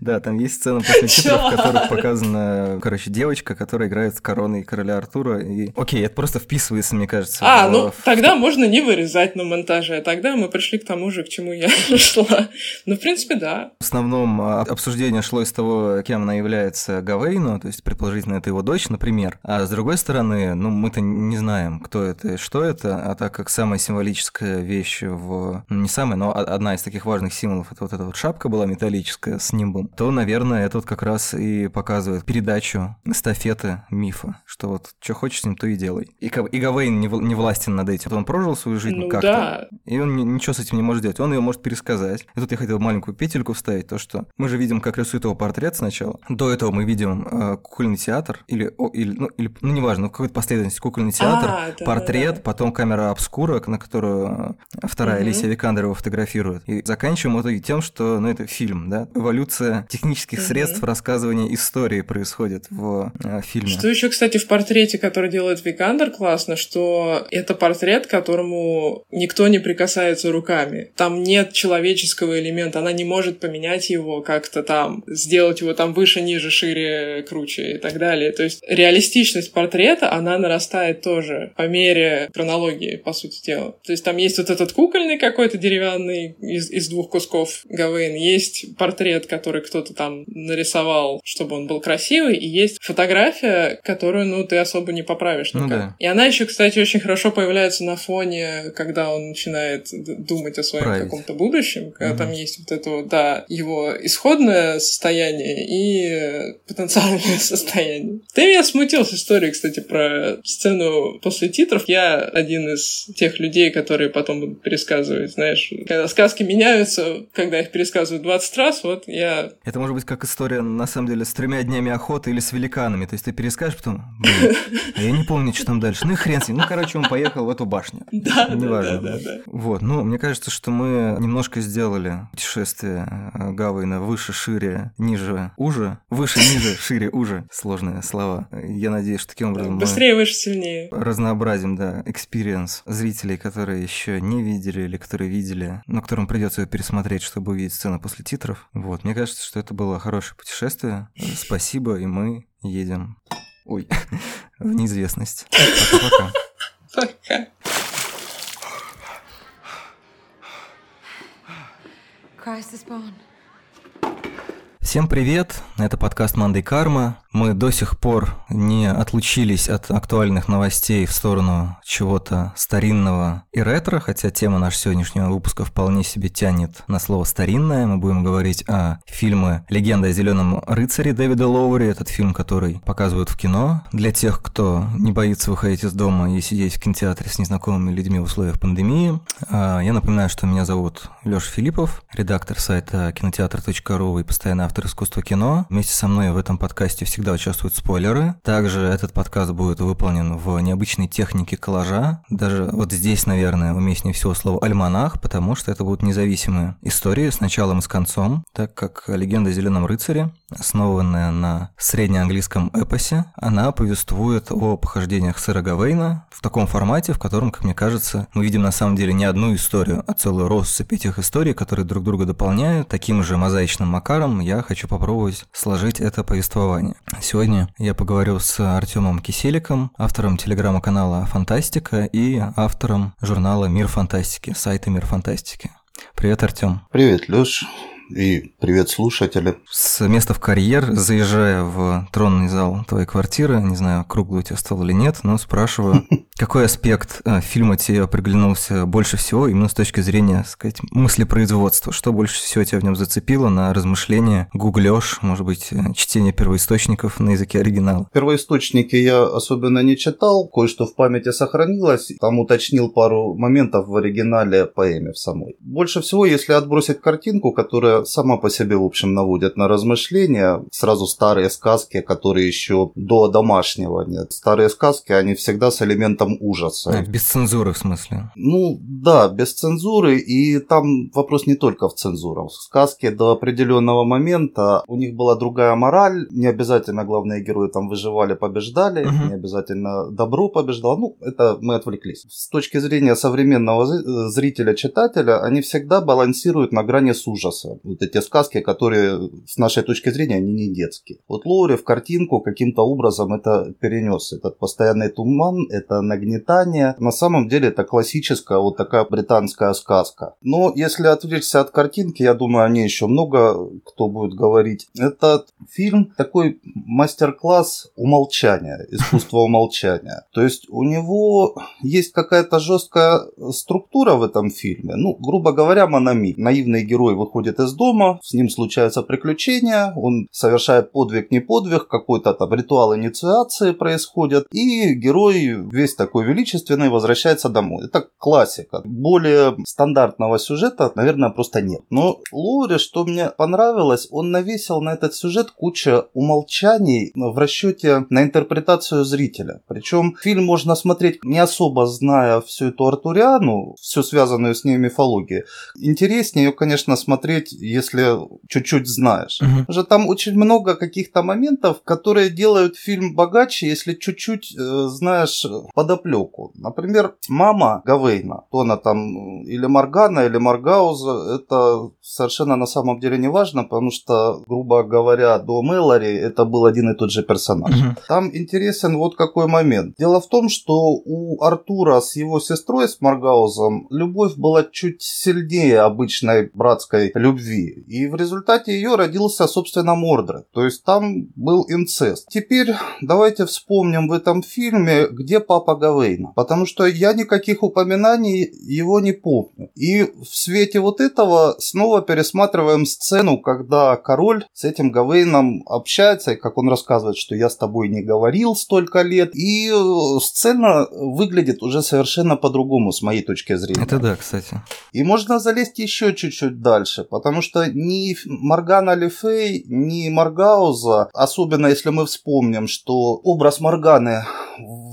да, там есть сцена после титров, в которых показана, короче, девочка, которая играет с короной короля Артура. И... Окей, это просто вписывается, мне кажется. А, в... ну тогда можно не вырезать на монтаже. Тогда мы пришли к тому же, к чему я шла. Ну, в принципе, да. В основном а, обсуждение шло из того, кем она является Гавейну, то есть, предположительно, это его дочь, например. А с другой стороны, ну, мы-то не знаем, кто это и что это, а так как самая символическая вещь в... Ну, не самая, но одна из таких важных символов, это вот эта вот шапка была металлическая с нимбом, то, наверное, это вот как раз и показывает передачу эстафеты мифа, что вот что хочешь с ним, то и делай. И, и Гавейн не, не властен над этим. Он прожил свою жизнь ну, как-то, да. и он ничего с этим не может делать. Он ее может пересказать. И тут я хотел маленькую петельку вставить, то что мы же видим, как рисует его портрет сначала. До этого мы видим э, кукольный театр, или, о, или, ну, или, ну, неважно, ну, какой-то последовательность, кукольный театр, а, да, портрет, да. потом камера обскура, на которую э, вторая угу. Викандер его фотографирует. И заканчиваем в итоге тем, что, ну, это фильм, да, эволюция технических угу. средств рассказывания истории происходит в э, фильме. Что еще, кстати, в портрете, который делает Викандер, классно, что это портрет, которому никто не прикасается руками. Там нет человеческого элемента, она не может поменять его как-то там, сделать его там выше, ниже, шире, круче и так далее. То есть реалистичность портрета, она нарастает тоже по мере хронологии, по сути дела. То есть там есть вот этот кукольный какой-то деревянный из, из двух кусков Гавейн, есть портрет, который кто-то там нарисовал, чтобы он был красивый, и есть фотография, которую, ну, ты особо не поправишь ну никак. Ну, да. И она еще, кстати, очень хорошо появляется на фоне, когда он начинает думать о своем Править. каком-то будущем, когда угу. там есть вот это вот, да, его исходное состояние и потенциальное состояние. Ты меня смутил с историей, кстати, про сцену после титров. Я один из тех людей, которые потом будут пересказывать, знаешь, когда сказки меняются, когда их пересказывают 20 раз, вот я... Это может быть как история, на самом деле, с тремя днями охоты или с великанами. То есть ты перескажешь, потом, А я не помню, что там дальше. Ну и хрен с ним. Ну, короче, он поехал в эту башню. Да, Неважно. да, да, да. Вот, ну, мне кажется, что мы немножко сделали путешествие э, Гавейна выше, шире, ниже, уже. Выше, ниже, шире, уже. Сложные слова. Я надеюсь, что таким образом Быстрее, выше, сильнее. разнообразим, да, experience зрителей, которые еще не видели или которые видели, но которым придется пересмотреть, чтобы увидеть сцену после титров. Вот, мне кажется, что это было хорошее путешествие. Спасибо, и мы едем. Ой, в неизвестность. Пока-пока. Пока. Crisis. Всем привет, это подкаст Мандай Карма. Мы до сих пор не отлучились от актуальных новостей в сторону чего-то старинного и ретро, хотя тема нашего сегодняшнего выпуска вполне себе тянет на слово «старинное». Мы будем говорить о фильме «Легенда о зеленом рыцаре» Дэвида Лоури. Этот фильм, который показывают в кино. Для тех, кто не боится выходить из дома и сидеть в кинотеатре с незнакомыми людьми в условиях пандемии. А, Я напоминаю, что меня зовут Лёша Филиппов, редактор сайта кинотеатр.ру и постоянный автор искусства кино. Вместе со мной в этом подкасте всегда участвуют спойлеры. Также этот подкаст будет выполнен в необычной технике коллажа. Даже вот здесь, наверное, уместнее всего слово «альманах», потому что это будут независимые истории с началом и с концом, так как «Легенда о Зеленом рыцаре», основанная на среднеанглийском эпосе, она повествует о похождениях сэра Гавейна в таком формате, в котором, как мне кажется, мы видим на самом деле не одну историю, а целую россыпь этих историй, которые друг друга дополняют. Таким же мозаичным макаром я хочу попробовать сложить это повествование. Сегодня я поговорю с Артемом Киселиком, автором телеграма-канала «Фантастика» и автором журнала «Мир фантастики», сайта «Мир фантастики». Привет, Артем. Привет, Лёш. И привет, слушатели. С места в карьер, заезжая в тронный зал твоей квартиры, не знаю, круглый у тебя стол или нет, но спрашиваю, какой аспект э, фильма тебе приглянулся больше всего, именно с точки зрения, так сказать, мыслепроизводства? Что больше всего тебя в нем зацепило на размышления, гуглёж, может быть, э, чтение первоисточников на языке оригинала? Первоисточники я особенно не читал, кое-что в памяти сохранилось, там уточнил пару моментов в оригинале поэме в самой. Больше всего, если отбросить картинку, которая сама по себе, в общем, наводит на размышления, сразу старые сказки, которые еще до домашнего нет. Старые сказки, они всегда с элементом ужаса. А, без цензуры, в смысле? Ну да, без цензуры, и там вопрос не только в цензуре. В сказке до определенного момента у них была другая мораль, не обязательно главные герои там выживали, побеждали, Мгм. не обязательно добро побеждало. Ну, это мы отвлеклись. С точки зрения современного э, зрителя-читателя, они всегда балансируют на грани с ужаса. Вот эти сказки, которые с нашей точки зрения, они не детские. Вот Лоури в картинку каким-то образом это перенес. Этот постоянный туман, это нагнетание. На самом деле это классическая вот такая британская сказка. Но если отвлечься от картинки, я думаю, о ней еще много кто будет говорить. Этот фильм такой мастер-класс умолчания, искусство умолчания. То есть у него есть какая-то жесткая структура в этом фильме. Ну, грубо говоря, мономит. Наивный герой выходит из дома, с ним случаются приключения, он совершает подвиг, не подвиг, какой-то там ритуал инициации происходит, и герой весь такой величественный возвращается домой. Это классика. Более стандартного сюжета, наверное, просто нет. Но Лоури, что мне понравилось, он навесил на этот сюжет куча умолчаний в расчете на интерпретацию зрителя. Причем фильм можно смотреть не особо зная всю эту артуриану, всю связанную с ней мифологию. Интереснее ее, конечно, смотреть, если чуть-чуть знаешь. Потому что там очень много каких-то моментов, которые делают фильм богаче, если чуть-чуть э, знаешь подоплеку. Например, мама Гавейна, то она там э, или Моргана, или Маргауза, это совершенно на самом деле не важно, потому что, грубо говоря, до Мэлори это был один и тот же персонаж. Мгм. Там интересен вот какой момент. Дело в том, что у Артура с его сестрой, с Маргаузом, любовь была чуть сильнее обычной братской любви. И в результате ее родился, собственно, Мордред. То есть там был инцест. Теперь давайте вспомним в этом фильме, где папа Гавейна. Потому что я никаких упоминаний его не помню. И в свете вот этого снова пересматриваем сцену, когда король с этим Гавейном общается, и как он рассказывает, что я с тобой не говорил столько лет. И э, сцена выглядит уже совершенно по-другому, с моей точки зрения. Это да, кстати. И можно залезть еще чуть-чуть дальше, потому Потому что ни Моргана Лефей, ни Маргауза, особенно если мы вспомним, что образ Морганы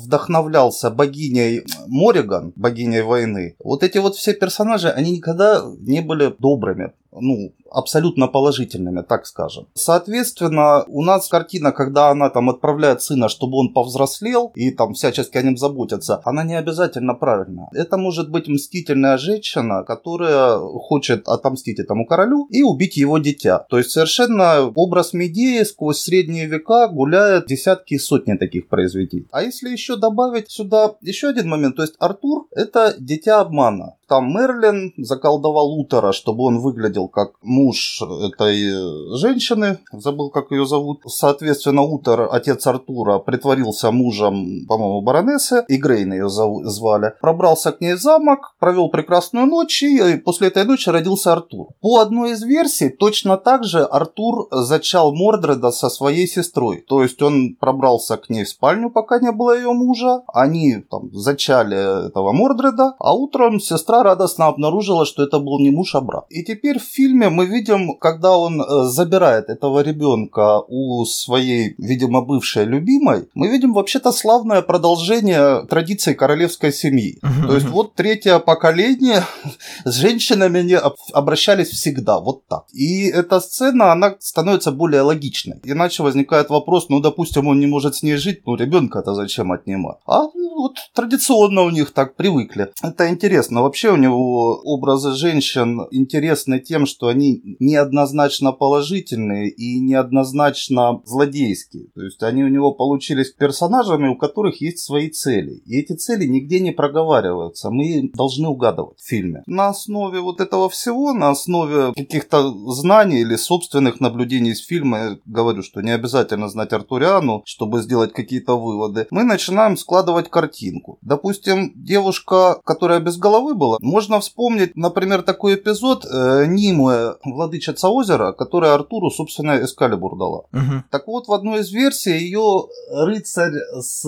вдохновлялся богиней Мориган, богиней войны. Вот эти вот все персонажи, они никогда не были добрыми ну, абсолютно положительными, так скажем. Соответственно, у нас картина, когда она там отправляет сына, чтобы он повзрослел и там всячески о нем заботятся, она не обязательно правильная. Это может быть мстительная женщина, которая хочет отомстить этому королю и убить его дитя. То есть совершенно образ Медеи сквозь средние века гуляет десятки и сотни таких произведений. А если еще добавить сюда еще один момент, то есть Артур это дитя обмана. Там Мерлин заколдовал Утора, чтобы он выглядел как муж этой женщины, забыл, как ее зовут. Соответственно, Утор, отец Артура, притворился мужем, по-моему, баронессы, и Грейн ее звали. Пробрался к ней в замок, провел прекрасную ночь, и после этой ночи родился Артур. По одной из версий, точно так же Артур зачал Мордреда со своей сестрой. То есть он пробрался к ней в спальню, пока не было ее мужа. Они там зачали этого Мордреда, а утром сестра радостно обнаружила, что это был не муж, а брат. И теперь в фильме мы видим, когда он э, забирает этого ребенка у своей, видимо, бывшей любимой, мы видим вообще-то славное продолжение традиций королевской семьи. То есть вот третье поколение с женщинами не обращались всегда, вот так. И эта сцена, она становится более логичной. Иначе возникает вопрос, ну, допустим, он не может с ней жить, ну, ребенка-то зачем отнимать? А ну, вот традиционно у них так привыкли. Это интересно. Вообще у него образы женщин интересны тем, что они неоднозначно положительные и неоднозначно злодейские. То есть они у него получились персонажами, у которых есть свои цели. И эти цели нигде не проговариваются. Мы должны угадывать в фильме. На основе вот этого всего, на основе каких-то знаний или собственных наблюдений из фильма, я говорю, что не обязательно знать Артуриану, чтобы сделать какие-то выводы, мы начинаем складывать картинку. Допустим, девушка, которая без головы была, можно вспомнить, например, такой эпизод э, Нимы, владычица озера, которая Артуру, собственно, Эскалибур дала. Угу. Так вот, в одной из версий ее рыцарь с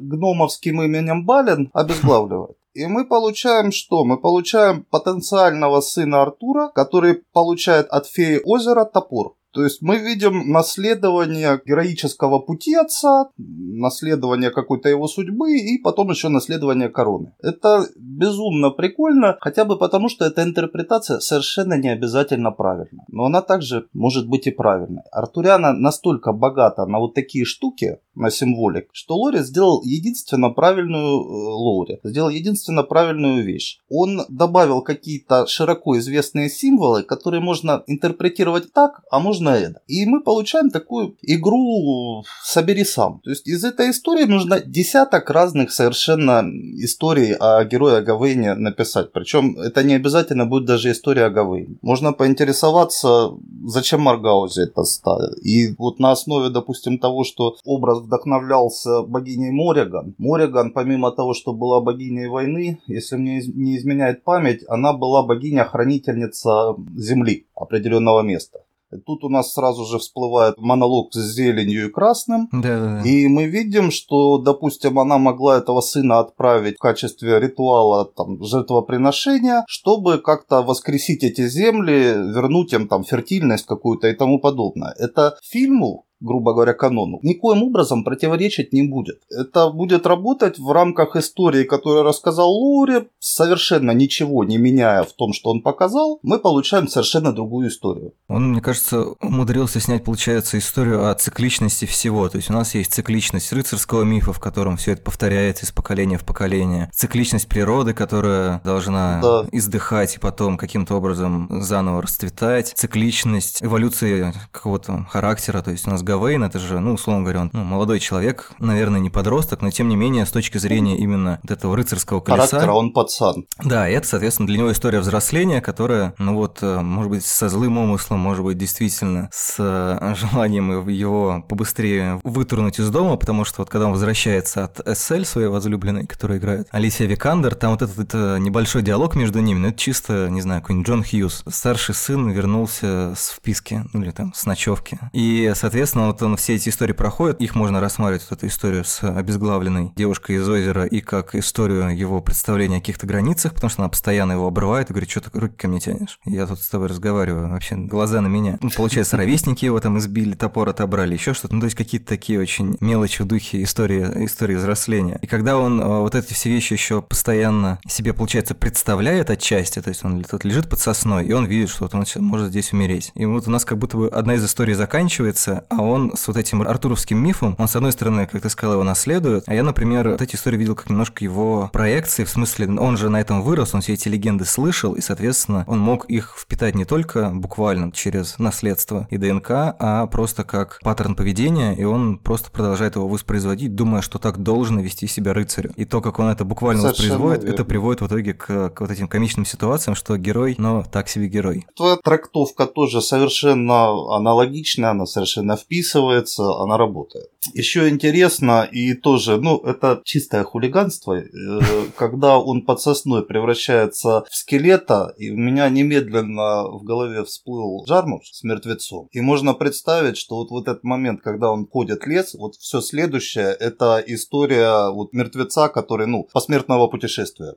гномовским именем Бален обезглавливает. И мы получаем что? Мы получаем потенциального сына Артура, который получает от феи озера топор. То есть мы видим наследование героического пути отца, наследование какой-то его судьбы и потом еще наследование короны. Это безумно прикольно, хотя бы потому, что эта интерпретация совершенно не обязательно правильна. Но она также может быть и правильной. Артуриана настолько богата на вот такие штуки, на символик, что Лори сделал единственно правильную э, Лори, сделал единственно правильную вещь. Он добавил какие-то широко известные символы, которые можно интерпретировать так, а можно это. И мы получаем такую игру «собери сам». То есть из этой истории нужно десяток разных совершенно историй о герое Гавейне написать. Причем это не обязательно будет даже история о Гавейне. Можно поинтересоваться, зачем Маргаузе это ставил. И вот на основе, допустим, того, что образ вдохновлялся богиней Мориган. Мориган, помимо того, что была богиней войны, если мне не изменяет память, она была богиня-хранительница земли определенного места. Тут у нас сразу же всплывает монолог с зеленью и красным. Да, да, да. И мы видим, что, допустим, она могла этого сына отправить в качестве ритуала там, жертвоприношения, чтобы как-то воскресить эти земли, вернуть им там фертильность какую-то и тому подобное. Это фильму грубо говоря, канону, никоим образом противоречить не будет. Это будет работать в рамках истории, которую рассказал Лори, совершенно ничего не меняя в том, что он показал, мы получаем совершенно другую историю. Он, мне кажется, умудрился снять, получается, историю о цикличности всего. То есть у нас есть цикличность рыцарского мифа, в котором все это повторяется из поколения в поколение. Цикличность природы, которая должна Да. издыхать и потом каким-то образом заново расцветать. Цикличность эволюции какого-то характера. То есть у нас Гавейн, это же, ну, условно говоря, он ну, молодой человек, наверное, не подросток, но тем не менее, с точки зрения именно вот этого рыцарского колеса. Характера он пацан. Да, и это, соответственно, для него история взросления, которая, ну вот, э, может быть, со злым умыслом, может быть, действительно с э, желанием его побыстрее вытурнуть из дома, потому что вот когда он возвращается от SL своей возлюбленной, которая играет Алисия Викандер, там вот этот э, небольшой диалог между ними, ну это чисто, не знаю, какой-нибудь Джон Хьюз. Старший сын вернулся с вписки, ну или там с ночевки. И, соответственно, Собственно, вот он все эти истории проходит, их можно рассматривать, вот эту историю с обезглавленной девушкой из озера и как историю его представления о каких-то границах, потому что она постоянно его обрывает и говорит, что ты руки ко мне тянешь. Я тут с тобой разговариваю, вообще глаза на меня. Ну, получается, ровесники его там избили, топор отобрали, еще что-то. Ну, то есть какие-то такие очень мелочи в духе истории, истории взросления. И когда он э, вот эти все вещи еще постоянно себе, получается, представляет отчасти, то есть он тут лежит под сосной, и он видит, что вот он может здесь умереть. И вот у нас как будто бы одна из историй заканчивается, а он с вот этим артуровским мифом, он, с одной стороны, как ты сказал, его наследует, а я, например, вот эти истории видел как немножко его проекции, в смысле, он же на этом вырос, он все эти легенды слышал, и, соответственно, он мог их впитать не только буквально через наследство и ДНК, а просто как паттерн поведения, и он просто продолжает его воспроизводить, думая, что так должно вести себя рыцарю. И то, как он это буквально Совершенно воспроизводит, верно. это приводит в итоге к, к вот этим комичным ситуациям, что герой, но так себе герой. Твоя трактовка тоже совершенно аналогичная, она совершенно вписывается, она работает. Еще интересно, и тоже, ну, это чистое хулиганство, э, когда он под сосной превращается в скелета, и у меня немедленно в голове всплыл Джармуш с мертвецом. И можно представить, что вот в этот момент, когда он ходит в лес, вот все следующее, это история вот мертвеца, который, ну, посмертного путешествия.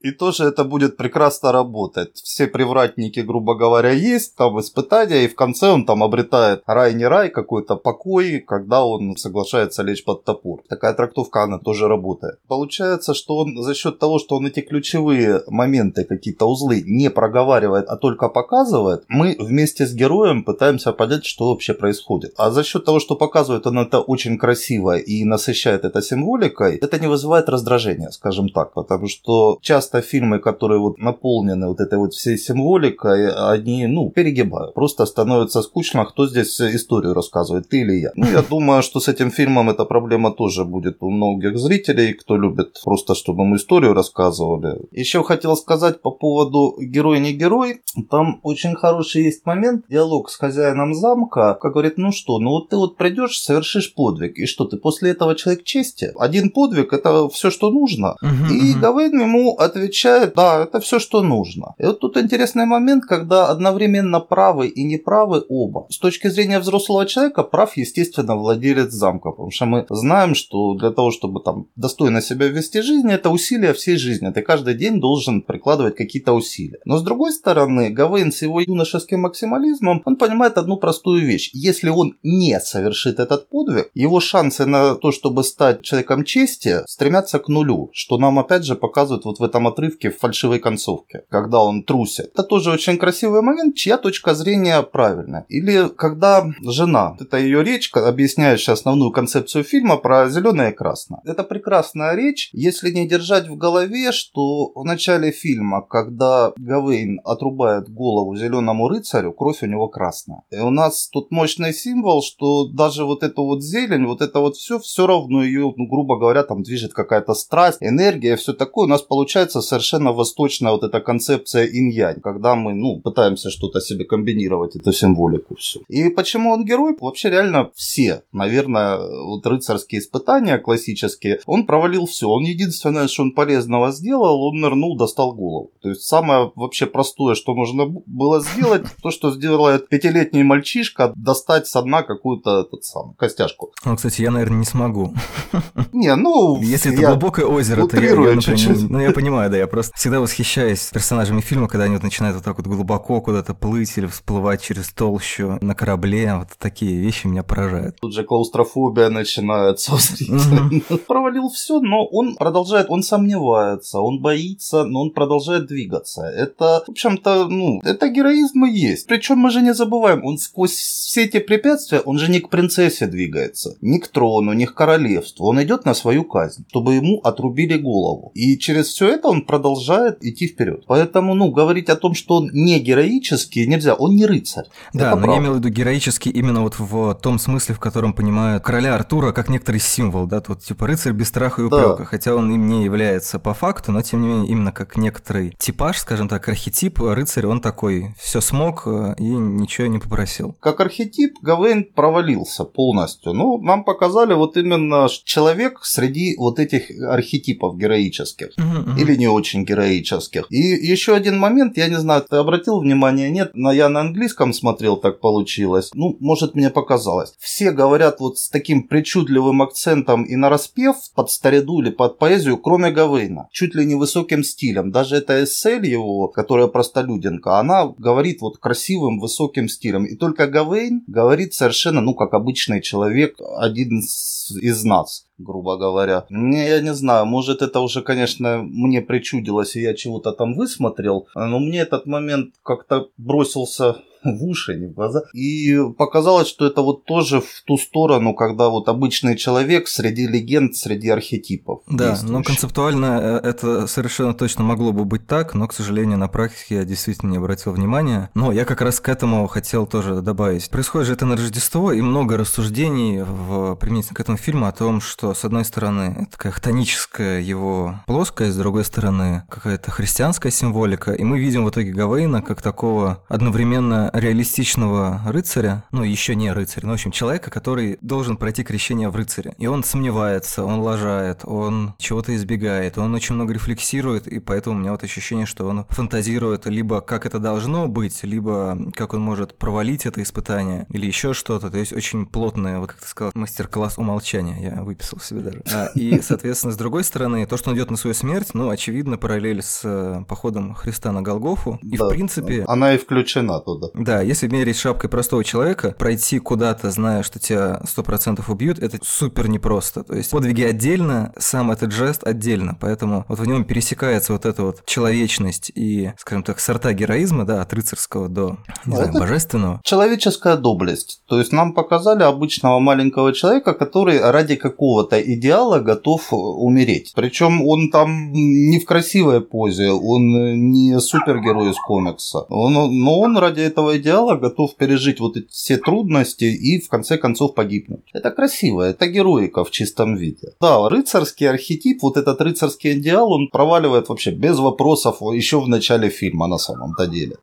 И тоже это будет прекрасно работать. Все привратники, грубо говоря, есть, там испытания, и в конце он там обретает рай не рай, какой-то покой, когда он соглашается лечь под топор. Такая трактовка, она тоже работает. Получается, что он за счет того, что он эти ключевые моменты, какие-то узлы не проговаривает, а только показывает, мы вместе с героем пытаемся понять, что вообще происходит. А за счет того, что показывает он это очень красиво и насыщает это символикой, это не вызывает раздражения, скажем так, потому что часто фильмы, которые вот наполнены вот этой вот всей символикой, они, ну, перегибают. Просто становится скучно, кто здесь историю рассказывает, ты или я. Ну, я думаю, что с этим фильмом эта проблема тоже будет у многих зрителей, кто любит просто, чтобы мы историю рассказывали. Еще хотел сказать по поводу герой не герой. Там очень хороший есть момент, диалог с хозяином замка, как говорит, ну что, ну вот ты вот придешь, совершишь подвиг, и что ты после этого человек чести? Один подвиг это все, что нужно. Угу, и угу. Гавейн ему отвечает, да, это все, что нужно. И вот тут интересный момент, когда одновременно правы и неправы оба. С точки зрения взрослого человека, прав, естественно, владелец замка, потому что мы знаем, что для того, чтобы там достойно себя вести жизнь, это усилия всей жизни. Ты каждый день должен прикладывать какие-то усилия. Но с другой стороны, Гавейн с его юношеским максимализмом, он понимает одну простую вещь. Если он не совершит этот подвиг, его шансы на то, чтобы стать человеком чести, стремятся к нулю, что нам опять же показывают вот в этом отрывке в фальшивой концовке, когда он трусит. Это тоже очень красивый момент, чья точка зрения правильная. Или когда жена, это ее речь, объясняет сейчас основную концепцию фильма про зеленое и красное. Это прекрасная речь, если не держать в голове, что в начале фильма, когда Гавейн отрубает голову зеленому рыцарю, кровь у него красная. И у нас тут мощный символ, что даже вот эту вот зелень, вот это вот все, все равно ее, ну, грубо говоря, там движет какая-то страсть, энергия, все такое. У нас получается совершенно восточная вот эта концепция инь-янь, когда мы, ну, пытаемся что-то себе комбинировать, эту символику все. И почему он герой? Вообще реально все, наверное, вот рыцарские испытания классические, он провалил все. Он единственное, что он полезного сделал, он нырнул, достал голову. То есть самое вообще простое, что можно было сделать, то, что сделает пятилетний мальчишка, достать со дна какую-то этот сам, костяшку. Ну, кстати, я, наверное, не смогу. Не, ну... Если это глубокое озеро, то я, ну, я понимаю, да, я просто всегда восхищаюсь персонажами фильма, когда они вот начинают вот так вот глубоко куда-то плыть или всплывать через толщу на корабле, вот такие вещи меня поражают. Тут же клаустрофобия начинается. Провалил все, но он продолжает, он сомневается, он боится, но он продолжает двигаться. Это, в общем-то, ну, это героизм и есть. Причем мы же не забываем, он сквозь все эти препятствия, он же не к принцессе двигается, не к трону, не к королевству. Он идет на свою казнь, чтобы ему отрубили голову. И через все это он продолжает идти вперед. Поэтому, ну, говорить о том, что он не героический, нельзя. Он не рыцарь. Да, это но правда. я имел в виду героический именно вот в том смысле, в котором понимаю воспринимают короля Артура как некоторый символ, да, тут типа рыцарь без страха и упрека, Да. хотя он им не является по факту, но тем не менее именно как некоторый типаж, скажем так, архетип рыцарь, он такой, все смог э, и ничего не попросил. Как архетип Гавейн провалился полностью. Ну, нам показали вот именно человек среди вот этих архетипов героических. Мгм. Или не очень героических. И еще один момент, я не знаю, ты обратил внимание, нет, но я на английском смотрел, так получилось. Ну, может, мне показалось. Все говорят вот с таким причудливым акцентом и на распев под стариду или под поэзию, кроме Гавейна. Чуть ли не высоким стилем. Даже эта эссель его, которая простолюдинка, она говорит вот красивым высоким стилем. И только Гавейн говорит совершенно, ну, как обычный человек, один из нас грубо говоря. Не, я не знаю, может это уже, конечно, мне причудилось, и я чего-то там высмотрел, но мне этот момент как-то бросился в уши, не в глаза. И показалось, что это вот тоже в ту сторону, когда вот обычный человек среди легенд, среди архетипов. Да, но концептуально э, это совершенно точно могло бы быть так, но, к сожалению, на практике я действительно не обратил внимания. Но я как раз к этому хотел тоже добавить. Происходит же это на Рождество, и много рассуждений в, применительно к этому фильму о том, что, с одной стороны, такая хтоническая его плоскость, с другой стороны, какая-то христианская символика, и мы видим в итоге Гавейна как такого одновременно реалистичного рыцаря, ну, еще не рыцаря, но, в общем, человека, который должен пройти крещение в рыцаре. И он сомневается, он лажает, он чего-то избегает, он очень много рефлексирует, и поэтому у меня вот ощущение, что он фантазирует либо как это должно быть, либо как он может провалить это испытание, или еще что-то. То есть очень плотный, вот как ты сказал, мастер-класс умолчания, я выписал себе даже. А, и, соответственно, с другой стороны, то, что он идет на свою смерть, ну, очевидно, параллель с э, походом Христа на Голгофу. И, Да, в принципе, Она и включена туда. да, если мерить шапкой простого человека, пройти куда-то, зная, что тебя 100% убьют, это супер непросто. То есть подвиги отдельно, сам этот жест отдельно. Поэтому вот в нем пересекается вот эта вот человечность и, скажем так, сорта героизма, да, от рыцарского до, не А знаю, божественного. Человеческая доблесть. То есть нам показали обычного маленького человека, который ради какого-то идеала готов э, умереть. Причем он там не в красивой позе, он э, не супергерой из комикса. Он, но он ради этого идеала готов пережить вот эти все трудности и в конце концов погибнуть. Это красиво, это героика в чистом виде. Да, рыцарский архетип, вот этот рыцарский идеал, он проваливает вообще без вопросов еще в начале фильма на самом-то деле.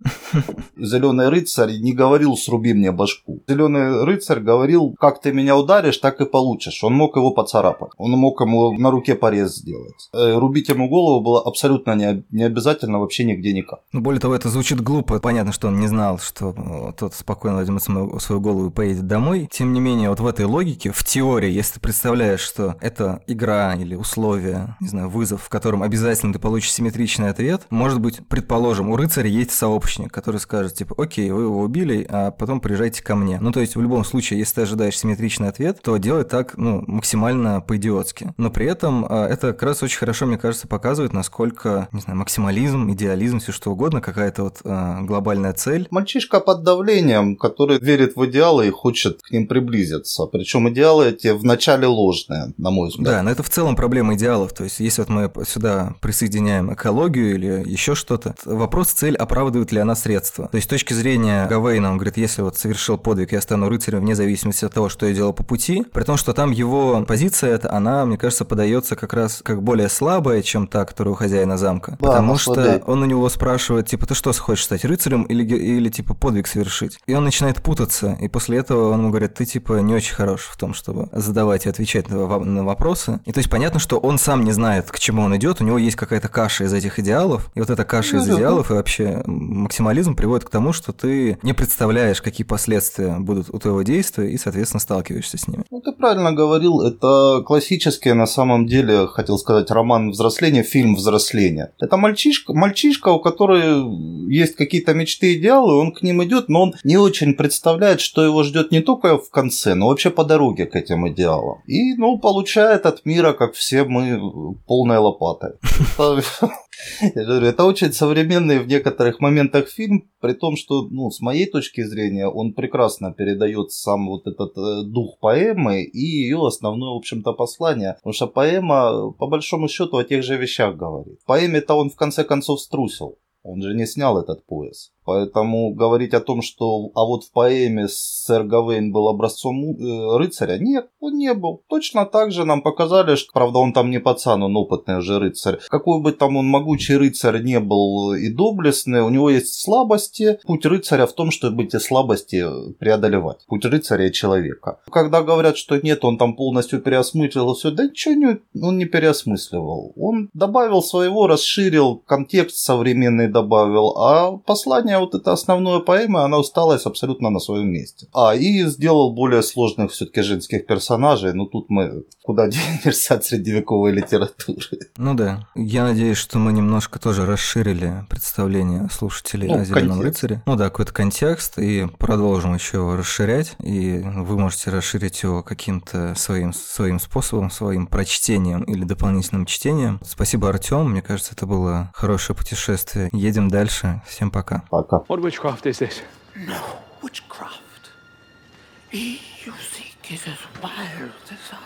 Зеленый рыцарь не говорил «сруби мне башку». Зеленый рыцарь говорил «как ты меня ударишь, так и получишь». Он мог его поцарапать. Он мог ему на руке порез сделать. Э, Рубить ему голову было абсолютно не, не обязательно вообще нигде никак. Ну, более того, это звучит глупо. Понятно, что он не знал, что э, тот спокойно возьмет свою голову и поедет домой. Тем не менее, вот в этой логике, в теории, если ты представляешь, что это игра или условие, не знаю, вызов, в котором обязательно ты получишь симметричный ответ, может быть, предположим, у рыцаря есть сообщник, который скажет, типа, окей, вы его убили, а потом приезжайте ко мне. Ну, то есть, в любом случае, если ты ожидаешь симметричный ответ, то делай так, ну, максимально по-идиотски. Но при этом э, это как раз очень хорошо, мне кажется, показывает, насколько, не знаю, максимализм, идеализм, все что угодно, какая-то вот э, глобальная цель. Мальчишка под давлением, который верит в идеалы и хочет к ним приблизиться. Причем идеалы эти вначале ложные, на мой взгляд. Да, но это в целом проблема идеалов. То есть, если вот мы сюда присоединяем экологию или еще что-то, вопрос, цель, оправдывает ли она средства. То есть, с точки зрения Гавейна, он говорит, если вот совершил подвиг, я стану рыцарем вне зависимости от того, что я делал по пути, при том, что там его позиция, это, она, мне кажется, подается как раз как более слабая, чем та, которая у хозяина замка. Да, потому что слабее. он у него спрашивает, типа, ты что хочешь стать рыцарем или, или типа подвиг совершить? И он начинает путаться, и после этого он ему говорит, ты типа не очень хорош в том, чтобы задавать и отвечать на, на вопросы. И то есть понятно, что он сам не знает, к чему он идет, у него есть какая-то каша из этих идеалов, и вот эта каша из Ну, да. идеалов и вообще максимализм приводит к тому, что ты не представляешь, какие последствия будут у твоего действия, и, соответственно, сталкиваешься с ними. Ну, ты правильно говорил, это классический, на самом деле, хотел сказать, роман взросления, фильм взросления. Это мальчишка, мальчишка, у которого есть какие-то мечты, идеалы, он к ним идет, но он не очень представляет, что его ждет не только в конце, но вообще по дороге к этим идеалам. И, ну, получает от мира, как все мы, полной лопатой. Это- Я говорю, это очень современный в некоторых моментах фильм, при том, что, ну, с моей точки зрения, он прекрасно передает сам вот этот э, дух поэмы и ее основное, в общем-то, послание. Потому что поэма, по большому счету, о тех же вещах говорит. В поэме-то он, в конце концов, струсил. Он же не снял этот пояс. Поэтому говорить о том, что а вот в поэме сэр Гавейн был образцом э, рыцаря, нет, он не был. Точно так же нам показали, что, правда, он там не пацан, он опытный уже рыцарь. Какой бы там он могучий рыцарь не был и доблестный, у него есть слабости. Путь рыцаря в том, чтобы эти слабости преодолевать. Путь рыцаря и человека. Когда говорят, что нет, он там полностью переосмыслил все, да ничего не, он не переосмысливал. Он добавил своего, расширил, контекст современный добавил, а послание вот это основное поэма, она усталась абсолютно на своем месте. А, и сделал более сложных все-таки женских персонажей, но тут мы куда денешься от средневековой литературы. Ну да. Я надеюсь, что мы немножко тоже расширили представление слушателей Ну, о Зеленом контекст. рыцаре. Ну да, какой-то контекст, и продолжим еще его расширять. И вы можете расширить его каким-то своим, своим способом, своим прочтением или дополнительным чтением. Спасибо, Артем. Мне кажется, это было хорошее путешествие. Едем дальше. Всем пока. Пока. What witchcraft is this? No witchcraft. He you seek is as wild as I.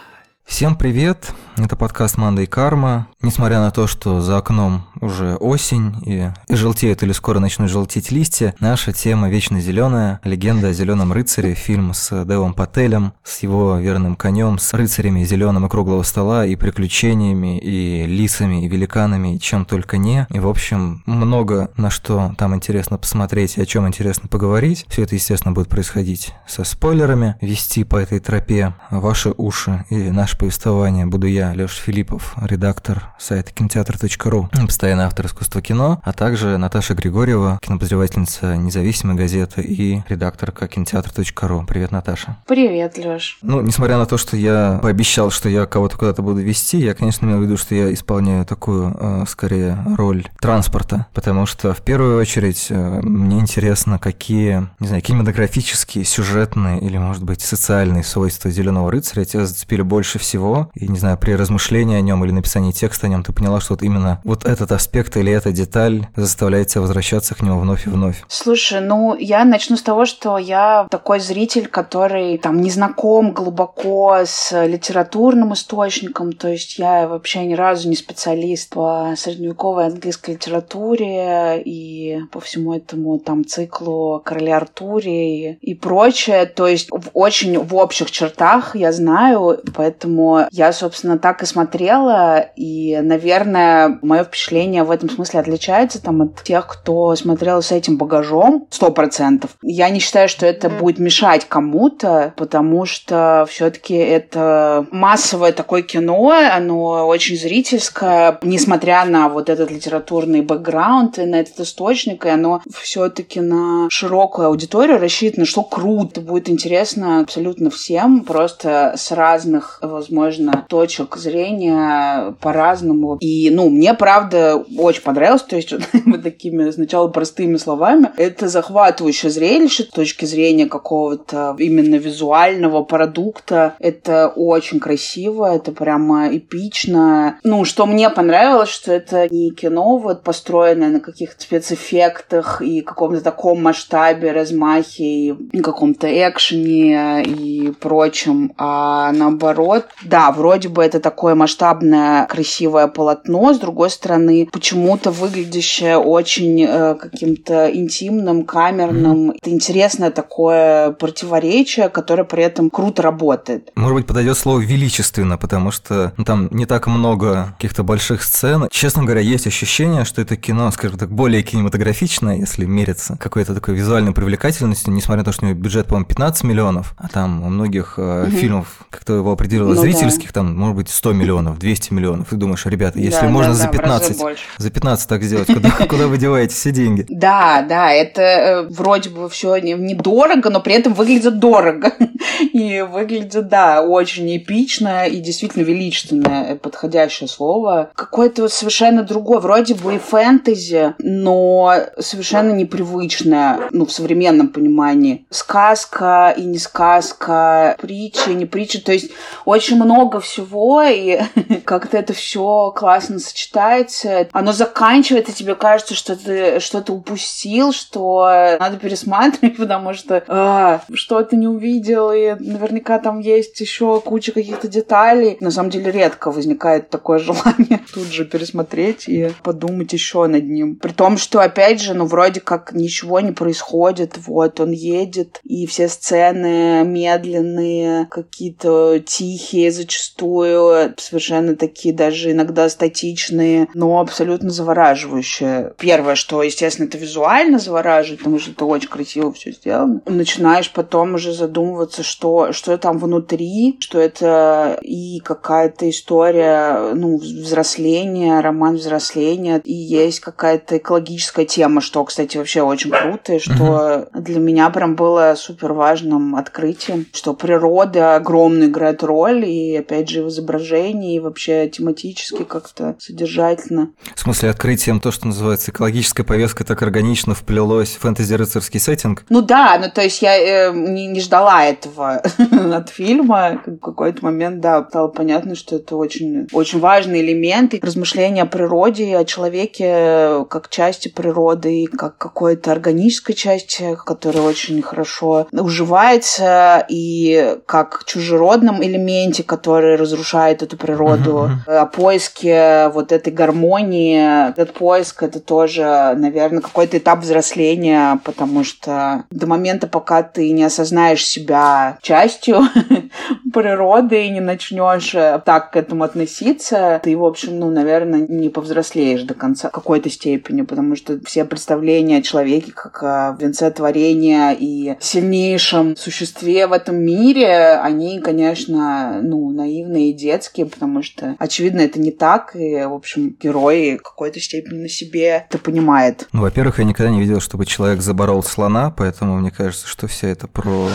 Всем привет! Это подкаст «Манда и Карма». Несмотря на то, что за окном уже осень и, и желтеют или скоро начнут желтеть листья, наша тема вечно зеленая. Легенда о зеленом рыцаре, фильм с Девом Пателем, с его верным конем, с рыцарями зеленого круглого стола и приключениями, и лисами, и великанами, и чем только не. И, в общем, много на что там интересно посмотреть и о чем интересно поговорить. Все это, естественно, будет происходить со спойлерами. Вести по этой тропе ваши уши и наше повествование буду я, Леша Филиппов, редактор сайта кинотеатр.ру, постоянный автор искусства кино, а также Наташа Григорьева, кинопознавательница независимой газеты и редакторка кинотеатр.ру. Привет, Наташа. Привет, Лёш. Ну, несмотря на то, что я пообещал, что я кого-то куда-то буду вести, я, конечно, имел в виду, что я исполняю такую, э, скорее, роль транспорта, потому что, в первую очередь, э, мне интересно, какие, не знаю, кинематографические, сюжетные или, может быть, социальные свойства «Зеленого рыцаря» тебя зацепили больше всего, и, не знаю, при размышлении о нем или написании текста о нем ты поняла, что вот именно вот этот аспект или эта деталь заставляет тебя возвращаться к нему вновь и вновь. Слушай, ну я начну с того, что я такой зритель, который там не знаком глубоко с литературным источником, то есть я вообще ни разу не специалист по средневековой английской литературе и по всему этому там циклу Короля Артуре и, и прочее, то есть в очень в общих чертах я знаю, поэтому я, собственно, так и смотрела, и, наверное, мое впечатление в этом смысле отличается там от тех, кто смотрел с этим багажом, сто процентов. Я не считаю, что это будет мешать кому-то, потому что все-таки это массовое такое кино, оно очень зрительское, несмотря на вот этот литературный бэкграунд и на этот источник, и оно все-таки на широкую аудиторию рассчитано, что круто, будет интересно абсолютно всем, просто с разных, возможно, точек зрения по-разному. И, ну, мне, правда, очень понравилось, то есть вот такими сначала простыми словами. Это захватывающее зрелище с точки зрения какого-то именно визуального продукта. Это очень красиво, это прямо эпично. Ну, что мне понравилось, что это не кино вот построенное на каких-то спецэффектах и каком-то таком масштабе, размахе и каком-то экшене и прочем, а наоборот, да, вроде бы это такое масштабное, красивое полотно, с другой стороны, почему-то выглядящее очень э, каким-то интимным, камерным. Это интересное такое противоречие, которое при этом круто работает. Может быть, подойдет слово величественно, потому что ну, там не так много каких-то больших сцен. Честно говоря, есть ощущение, что это кино, скажем так, более кинематографичное, если мериться какой-то такой визуальной привлекательностью, несмотря на то, что у него бюджет, по-моему, 15 миллионов, а там у многих э, фильмов, как то его определила, Ну да. зрительских, там, может быть, 100 миллионов, 200 миллионов. Ты думаешь, ребята, если Да, можно да, за да, в разы 15, больше. за 15 так сделать, куда, куда вы деваете все деньги? Да, да, это э, вроде бы все недорого, но при этом выглядит дорого. И выглядит, да, очень эпично и действительно величественное, э, подходящее слово. Какое-то вот совершенно другое, вроде бы и фэнтези, но совершенно непривычное, ну, в современном понимании. Сказка и не сказка, притча и не притча, то есть очень много всего, и как-то это все классно сочетается. Начинает, оно заканчивается, тебе кажется, что ты что-то упустил, что надо пересматривать, потому что а, что-то не увидел, и наверняка там есть еще куча каких-то деталей. На самом деле редко возникает такое желание тут же пересмотреть и подумать еще над ним. При том, что, опять же, ну, вроде как ничего не происходит, вот, он едет, и все сцены медленные, какие-то тихие зачастую, совершенно такие даже иногда статичные, но абсолютно завораживающие. Первое, что, естественно, это визуально завораживает, потому что это очень красиво все сделано. Начинаешь потом уже задумываться, что, что там внутри, что это и какая-то история, ну, взросления, роман взросления, и есть какая-то экологическая тема, что, кстати, вообще очень круто, и что угу. для меня прям было супер важным открытием, что природа огромную играет роль, и, опять же, в изображении, и вообще тематически как-то содержательно. В смысле, открытием то, что называется экологическая повестка, так органично вплелось в фэнтези-рыцарский сеттинг? Ну да, ну то есть я э, не, не ждала этого от фильма. В какой-то момент, да, стало понятно, что это очень, очень важный элемент. И размышления о природе, о человеке как части природы, как какой-то органической части, которая очень хорошо уживается, и как чужеродном элементе, который разрушает эту природу, о поиске вот этой гармонии. Этот поиск — это тоже, наверное, какой-то этап взросления, потому что до момента, пока ты не осознаешь себя частью природы и не начнешь э, так к этому относиться, ты, в общем, ну, наверное, не повзрослеешь до конца какой-то степени, потому что все представления о человеке как о венце творения и сильнейшем существе в этом мире, они, конечно, ну, наивные и детские, потому что, очевидно, это не так, и, в общем, герой в какой-то степени на себе это понимает. Ну, во-первых, я никогда не видел, чтобы человек заборол слона, поэтому мне кажется, что все это про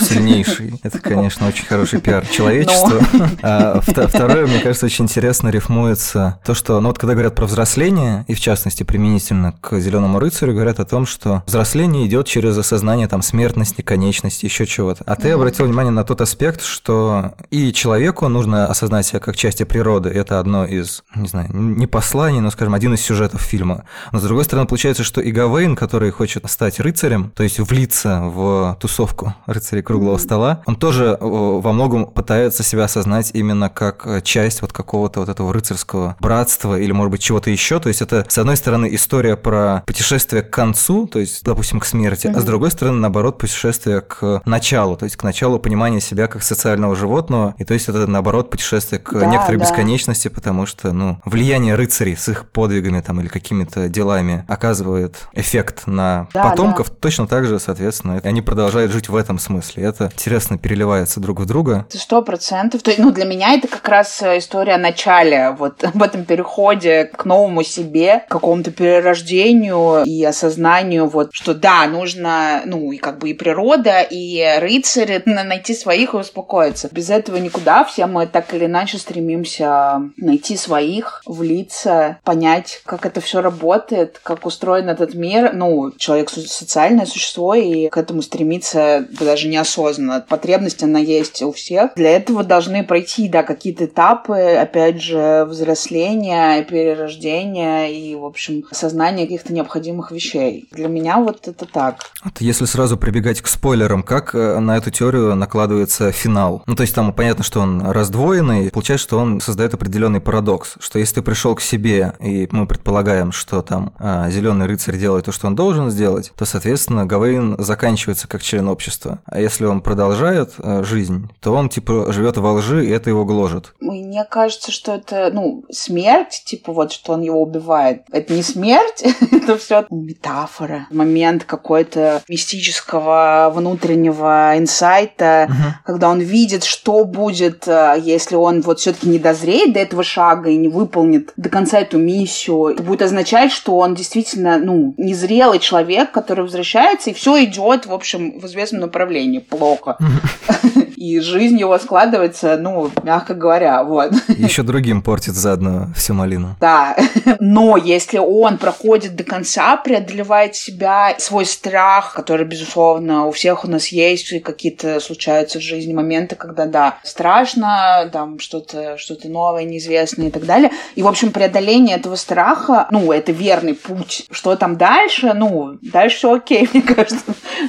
сильнейший. Это, конечно, очень хороший пиар человечества. А, второе, мне кажется, очень интересно рифмуется то, что, ну вот когда говорят про взросление, и в частности применительно к Зеленому рыцарю, говорят о том, что взросление идет через осознание там смертности, конечности, еще чего-то. А ты обратил внимание на тот аспект, что и человеку нужно осознать себя как части природы. Это одно из, не знаю, не посланий, но, скажем, один из сюжетов фильма. Но, с другой стороны, получается, что и Гавейн, который хочет стать рыцарем, то есть влиться в тусовку рыцарей круглого стола, он тоже во многом пытается себя осознать именно как часть вот какого-то вот этого рыцарского братства или, может быть, чего-то еще. То есть это, с одной стороны, история про путешествие к концу, то есть, допустим, к смерти, mm-hmm. а с другой стороны, наоборот, путешествие к началу, то есть к началу понимания себя как социального животного, и то есть это, наоборот, путешествие к да, некоторой да. бесконечности, потому что, ну, влияние рыцарей с их подвигами там или какими-то делами оказывает эффект на да, потомков, да. точно так же, соответственно, они продолжают жить в этом смысле. Это интересно переливается друг в друга. Сто процентов. Ну, для меня это как раз история о начале, вот в этом переходе к новому себе, к какому-то перерождению и осознанию, вот, что да, нужно, ну, и как бы и природа, и рыцари, найти своих и успокоиться. Без этого никуда. Все мы так или иначе стремимся найти своих, влиться, понять, как это все работает, как устроен этот мир. Ну, человек социальное существо, и к этому стремиться даже неосознанно. Потребность, она есть у всех. Для этого должны пройти, да, какие-то этапы, опять же, взросления, перерождения и, в общем, сознания каких-то необходимых вещей. Для меня вот это так. Вот если сразу прибегать к спойлерам, как э, на эту теорию накладывается финал? Ну, то есть там понятно, что он раздвоенный, получается, что он создает определенный парадокс, что если ты пришел к себе, и мы предполагаем, что там а, зеленый рыцарь делает то, что он должен сделать, то, соответственно, Гавейн заканчивается как член общества. А если он продолжает а, жизнь, то он, типа, живет во лжи, и это его гложет. Мне кажется, что это, ну, смерть, типа, вот, что он его убивает. Это не смерть, это все метафора. Момент какой-то мистического внутреннего инсайта, когда он видит, что будет, а, если он вот все-таки не дозреет до этого шага и не выполнит до конца эту миссию. Это будет означать, что он действительно, ну, незрелый человек, который возвращается, и все идет, в общем, в известном направлении плохо. и жизнь его складывается, ну, мягко говоря, вот. Еще другим портит заодно всю малину. Да, но если он проходит до конца, преодолевает себя, свой страх, который, безусловно, у всех у нас есть, и какие-то случаются в жизни моменты, когда, да, страшно, там что-то что новое, неизвестное и так далее. И, в общем, преодоление этого страха, ну, это верный путь. Что там дальше? Ну, дальше все окей, мне кажется,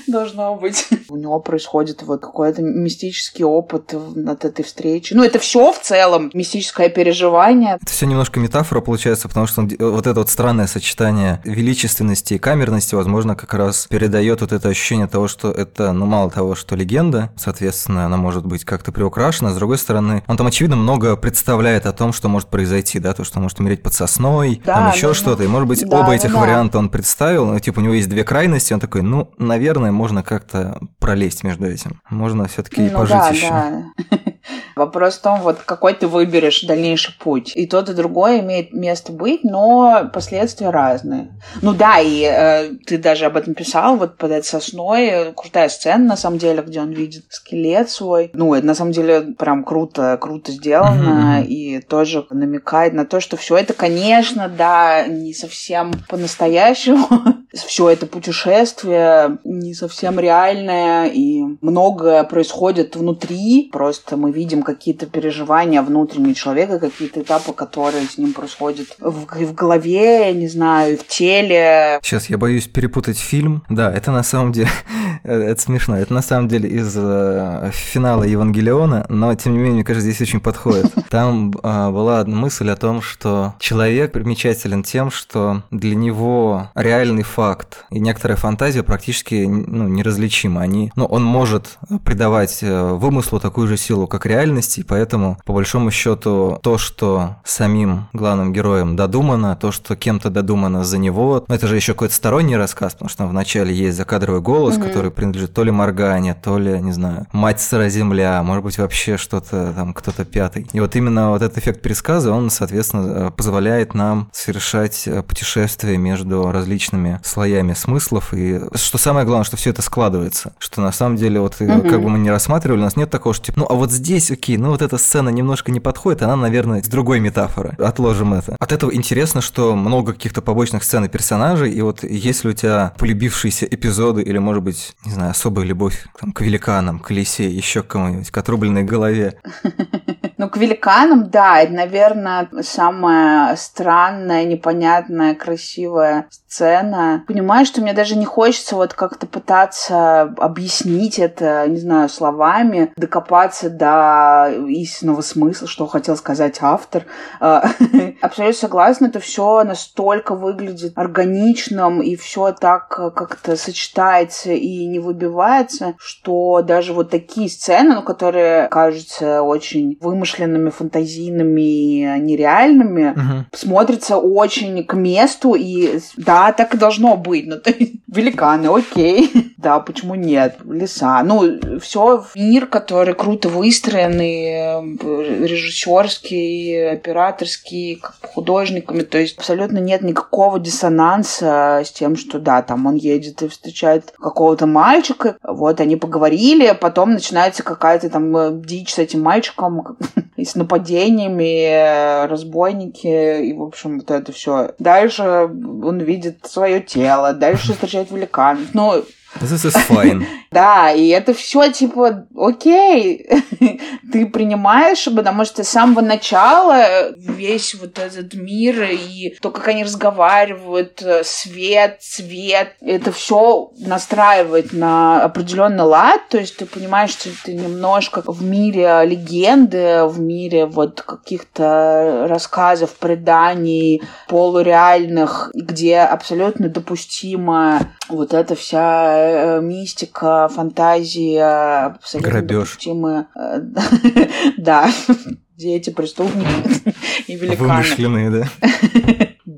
должно быть. У него происходит вот какой-то мистический опыт от этой встречи. Ну, это все в целом мистическое переживание. Это все немножко метафора получается, потому что вот это вот странное сочетание величественности и камерности, возможно, как раз передает вот это ощущение того, что это, ну, мало того, что легенда, соответственно, она может быть как-то приукрашена, с другой стороны, он там, очевидно, много представляет о том, что может произойти, да, то, что может умереть под сосной, да, там еще да, что-то, и, может быть, да, оба этих да. варианта он представил, ну, типа, у него есть две крайности, он такой, ну, наверное, можно как-то пролезть между этим. Можно все-таки ну, пожить да, еще. Вопрос в том, вот какой ты выберешь дальнейший путь. И то, и другое имеет место быть, но последствия разные. Ну да, и э, ты даже об этом писал, вот под этой сосной. Крутая сцена, на самом деле, где он видит скелет свой. Ну, это на самом деле прям круто, круто сделано. Mm-hmm. И тоже намекает на то, что все это, конечно, да, не совсем по-настоящему. все это путешествие не совсем реальное, и многое происходит внутри. Просто мы видим какие-то переживания внутреннего человека, какие-то этапы, которые с ним происходят в, в голове, я не знаю, в теле. Сейчас я боюсь перепутать фильм. Да, это на самом деле, это смешно, это на самом деле из э, финала Евангелиона, но тем не менее, мне кажется, здесь очень подходит. Там э, была мысль о том, что человек примечателен тем, что для него реальный факт и некоторая фантазия практически ну, неразличимы. Они, ну, он может придавать э, вымыслу такую же силу, как реальности, и поэтому, по большому счету, то, что самим главным героем додумано, то, что кем-то додумано за него, ну, это же еще какой-то сторонний рассказ, потому что там вначале есть закадровый голос, mm-hmm. который принадлежит то ли Моргане, то ли, не знаю, Мать Сыра Земля, может быть, вообще что-то там, кто-то пятый. И вот именно вот этот эффект пересказа, он, соответственно, э, позволяет нам совершать э, путешествия между различными слоями смыслов, и что самое главное, что все это складывается, что на самом деле вот mm-hmm. как бы мы не рассматривали, у нас нет такого, что типа, ну а вот здесь, окей, ну вот эта сцена немножко не подходит, она, наверное, с другой метафоры. Отложим это. От этого интересно, что много каких-то побочных сцен и персонажей, и вот если у тебя полюбившиеся эпизоды или, может быть, не знаю, особая любовь там, к великанам, к лисе, еще к кому-нибудь, к отрубленной голове. Ну, к великанам, да, это, наверное, самая странная, непонятная, красивая сцена. Понимаю, что мне даже не хочется вот как-то пытаться объяснить это, не знаю, словами, докопаться до истинного смысла, что хотел сказать автор. А, абсолютно согласна, это все настолько выглядит органичным, и все так как-то сочетается и не выбивается, что даже вот такие сцены, ну, которые кажутся очень вымышленными, фантазийными, нереальными, угу. смотрятся очень к месту, и да, так и должно быть. Ну, то есть, великаны, окей. да, почему нет? Леса. Ну, все мир, который круто выстроенный, э, режиссерский, операторский, художниками. То есть абсолютно нет никакого диссонанса с тем, что да, там он едет и встречает какого-то мальчика. Вот они поговорили, потом начинается какая-то там э, дичь с этим мальчиком, и с нападениями, э, разбойники, и, в общем, вот это все. Дальше он видит свое тело, дальше встречает великан. Ну, This is fine. да, и это все типа, окей, ты принимаешь, потому что с самого начала весь вот этот мир и то, как они разговаривают, свет, цвет, это все настраивает на определенный лад, то есть ты понимаешь, что ты немножко в мире легенды, в мире вот каких-то рассказов, преданий, полуреальных, где абсолютно допустима вот эта вся Э, мистика, фантазия, абсолютно Грабеж. допустимые. Э, да, дети, преступники и великаны. Вымышленные, да?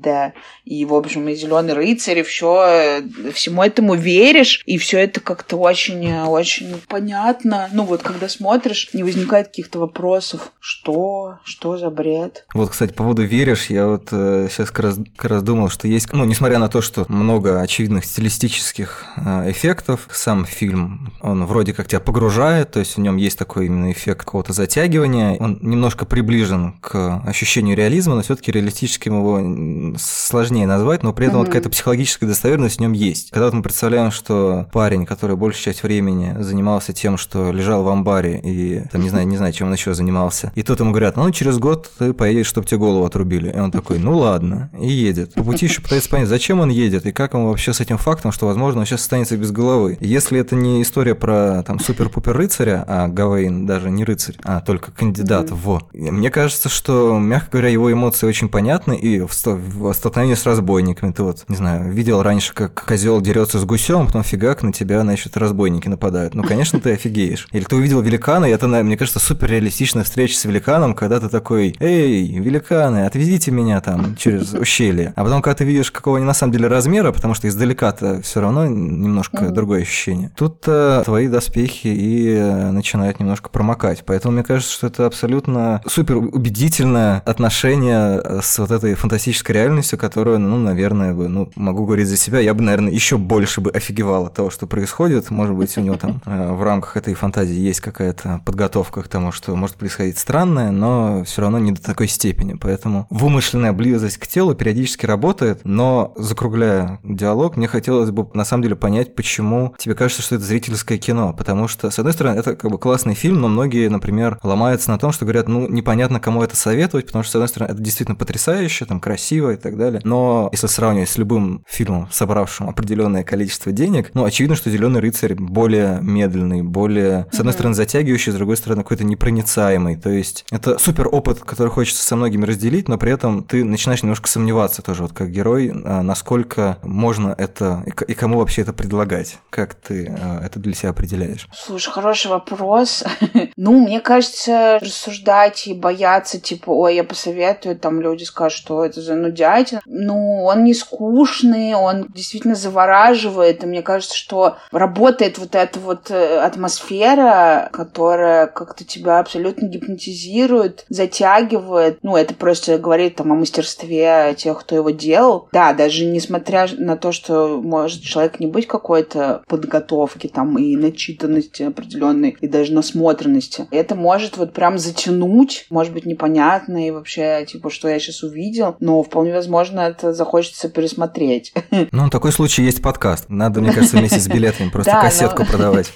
Да. И, в общем, и Зеленый рыцарь, и все, всему этому веришь, и все это как-то очень, очень понятно. Ну вот, когда смотришь, не возникает каких-то вопросов, что, что за бред. Вот, кстати, по поводу веришь, я вот э, сейчас как раз, как раз думал, что есть, ну, несмотря на то, что много очевидных стилистических э, эффектов, сам фильм, он вроде как тебя погружает, то есть в нем есть такой именно эффект какого-то затягивания, он немножко приближен к ощущению реализма, но все-таки реалистическим его сложнее назвать, но при этом mm-hmm. вот какая-то психологическая достоверность в нем есть. Когда вот мы представляем, что парень, который большую часть времени занимался тем, что лежал в амбаре и, там, не знаю, не знаю, чем он еще занимался, и тут ему говорят, ну, через год ты поедешь, чтобы тебе голову отрубили. И он такой, ну ладно, и едет. По пути еще пытается понять, зачем он едет, и как ему вообще с этим фактом, что, возможно, он сейчас останется без головы. Если это не история про, там, супер-пупер рыцаря, а Гавейн даже не рыцарь, а только кандидат mm-hmm. в. Мне кажется, что, мягко говоря, его эмоции очень понятны, и в, в столкновении с разбойниками ты вот, не знаю, видел раньше, как козел дерется с гусем, а потом фигак на тебя, значит, разбойники нападают. Ну, конечно, ты офигеешь. Или ты увидел великана, и это, мне кажется, супер реалистичная встреча с великаном, когда ты такой, эй, великаны, отвезите меня там через ущелье. А потом, когда ты видишь, какого они на самом деле размера, потому что издалека-то все равно немножко mm-hmm. другое ощущение. Тут э, твои доспехи и э, начинают немножко промокать. Поэтому мне кажется, что это абсолютно супер убедительное отношение э, с вот этой фантастической реальностью, которую, ну, наверное, бы, ну, могу говорить за себя, я бы, наверное, еще больше бы офигевал от того, что происходит. Может быть, у него там э, в рамках этой фантазии есть какая-то подготовка к тому, что может происходить странное, но все равно не до такой степени. Поэтому вымышленная близость к телу периодически работает, но закругляя диалог, мне хотелось бы на самом деле понять, почему тебе кажется, что это зрительское кино. Потому что, с одной стороны, это как бы классный фильм, но многие, например, ломаются на том, что говорят, ну, непонятно, кому это советовать, потому что, с одной стороны, это действительно потрясающе, там, красиво и так далее. Но если сравнивать с любым фильмом, собравшим определенное количество денег, ну, очевидно, что Зеленый рыцарь более медленный, более, с одной стороны, затягивающий, с другой стороны, какой-то непроницаемый. То есть это супер опыт, который хочется со многими разделить, но при этом ты начинаешь немножко сомневаться тоже, вот как герой, а, насколько можно это и кому вообще это предлагать. Как ты а, это для себя определяешь? Слушай, хороший вопрос. ну, мне кажется, рассуждать и бояться, типа, ой, я посоветую, там люди скажут, что это за нудятина. Ну, он не скучный, он действительно завораживает, и мне кажется, что работает вот эта вот э, атмосфера, которая как-то тебя абсолютно гипнотизирует, затягивает. Ну, это просто говорит там о мастерстве тех, кто его делал. Да, даже несмотря на то, что может человек не быть какой-то подготовки там и начитанности определенной, и даже насмотренности, это может вот прям затянуть, может быть, непонятно и вообще, типа, что я сейчас увидел, но вполне возможно, это захочется пересмотреть. Ну, такой случай есть подкаст. Надо, мне кажется, вместе с билетами просто кассетку продавать,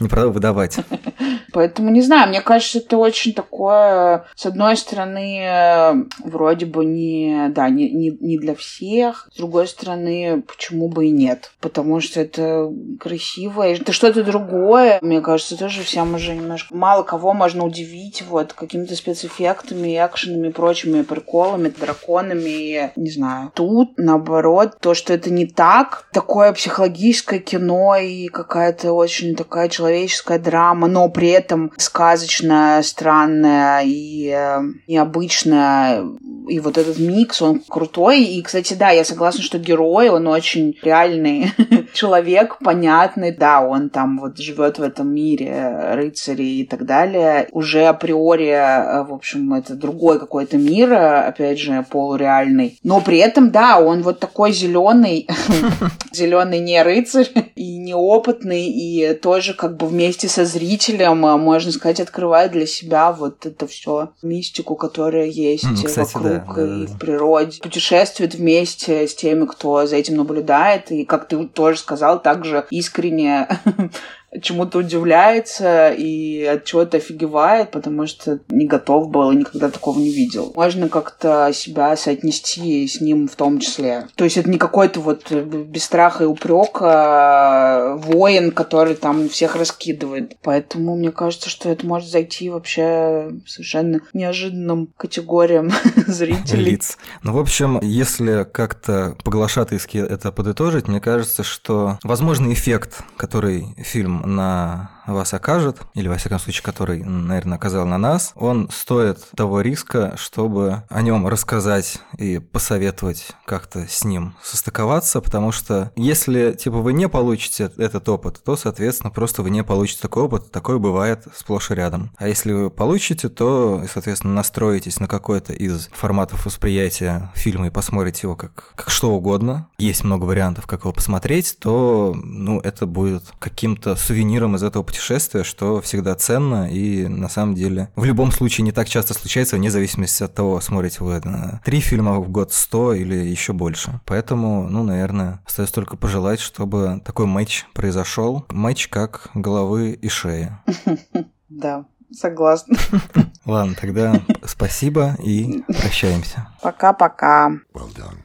не продавать, выдавать. Поэтому не знаю, мне кажется, это очень такое, с одной стороны, вроде бы не, да, не, не, не для всех, с другой стороны, почему бы и нет? Потому что это красиво, это что-то другое. Мне кажется, тоже всем уже немножко мало кого можно удивить вот какими-то спецэффектами, экшенами и прочими приколами, драконами, не знаю. Тут, наоборот, то, что это не так, такое психологическое кино и какая-то очень такая человеческая драма, но при этом сказочная, странная и э, необычная. И вот этот микс, он крутой. И, кстати, да, я согласна, что герой, он очень реальный человек, понятный. Да, он там вот живет в этом мире рыцарей и так далее. Уже априори, э, в общем, это другой какой-то мир, опять же, полуреальный. Но при этом, да, он вот такой зеленый, зеленый не рыцарь и неопытный, и тоже как бы вместе со зрителем, э, можно сказать, открывает для себя вот это все мистику, которая есть Кстати, вокруг да, да, и в природе. Путешествует вместе с теми, кто за этим наблюдает, и, как ты тоже сказал, также искренне чему-то удивляется и от чего-то офигевает, потому что не готов был и никогда такого не видел. Можно как-то себя соотнести с ним в том числе. То есть это не какой-то вот без страха и упрека воин, который там всех раскидывает. Поэтому мне кажется, что это может зайти вообще совершенно неожиданным категориям зрителей. Лиц. Ну, в общем, если как-то поглашатайски это подытожить, мне кажется, что возможный эффект, который фильм на вас окажет, или, во всяком случае, который, наверное, оказал на нас, он стоит того риска, чтобы о нем рассказать и посоветовать как-то с ним состыковаться, потому что если, типа, вы не получите этот опыт, то, соответственно, просто вы не получите такой опыт, такое бывает сплошь и рядом. А если вы получите, то, соответственно, настроитесь на какой-то из форматов восприятия фильма и посмотрите его как, как что угодно. Есть много вариантов, как его посмотреть, то, ну, это будет каким-то сувениром из этого путешествия, что всегда ценно и, на самом деле, в любом случае не так часто случается, вне зависимости от того, смотрите вы на три фильма в год, сто или еще больше. Поэтому, ну, наверное, остается только пожелать, чтобы такой матч произошел. Матч как головы и шеи. Да, согласна. Ладно, тогда спасибо и прощаемся. Пока-пока. Well done,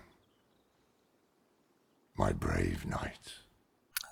my brave knight.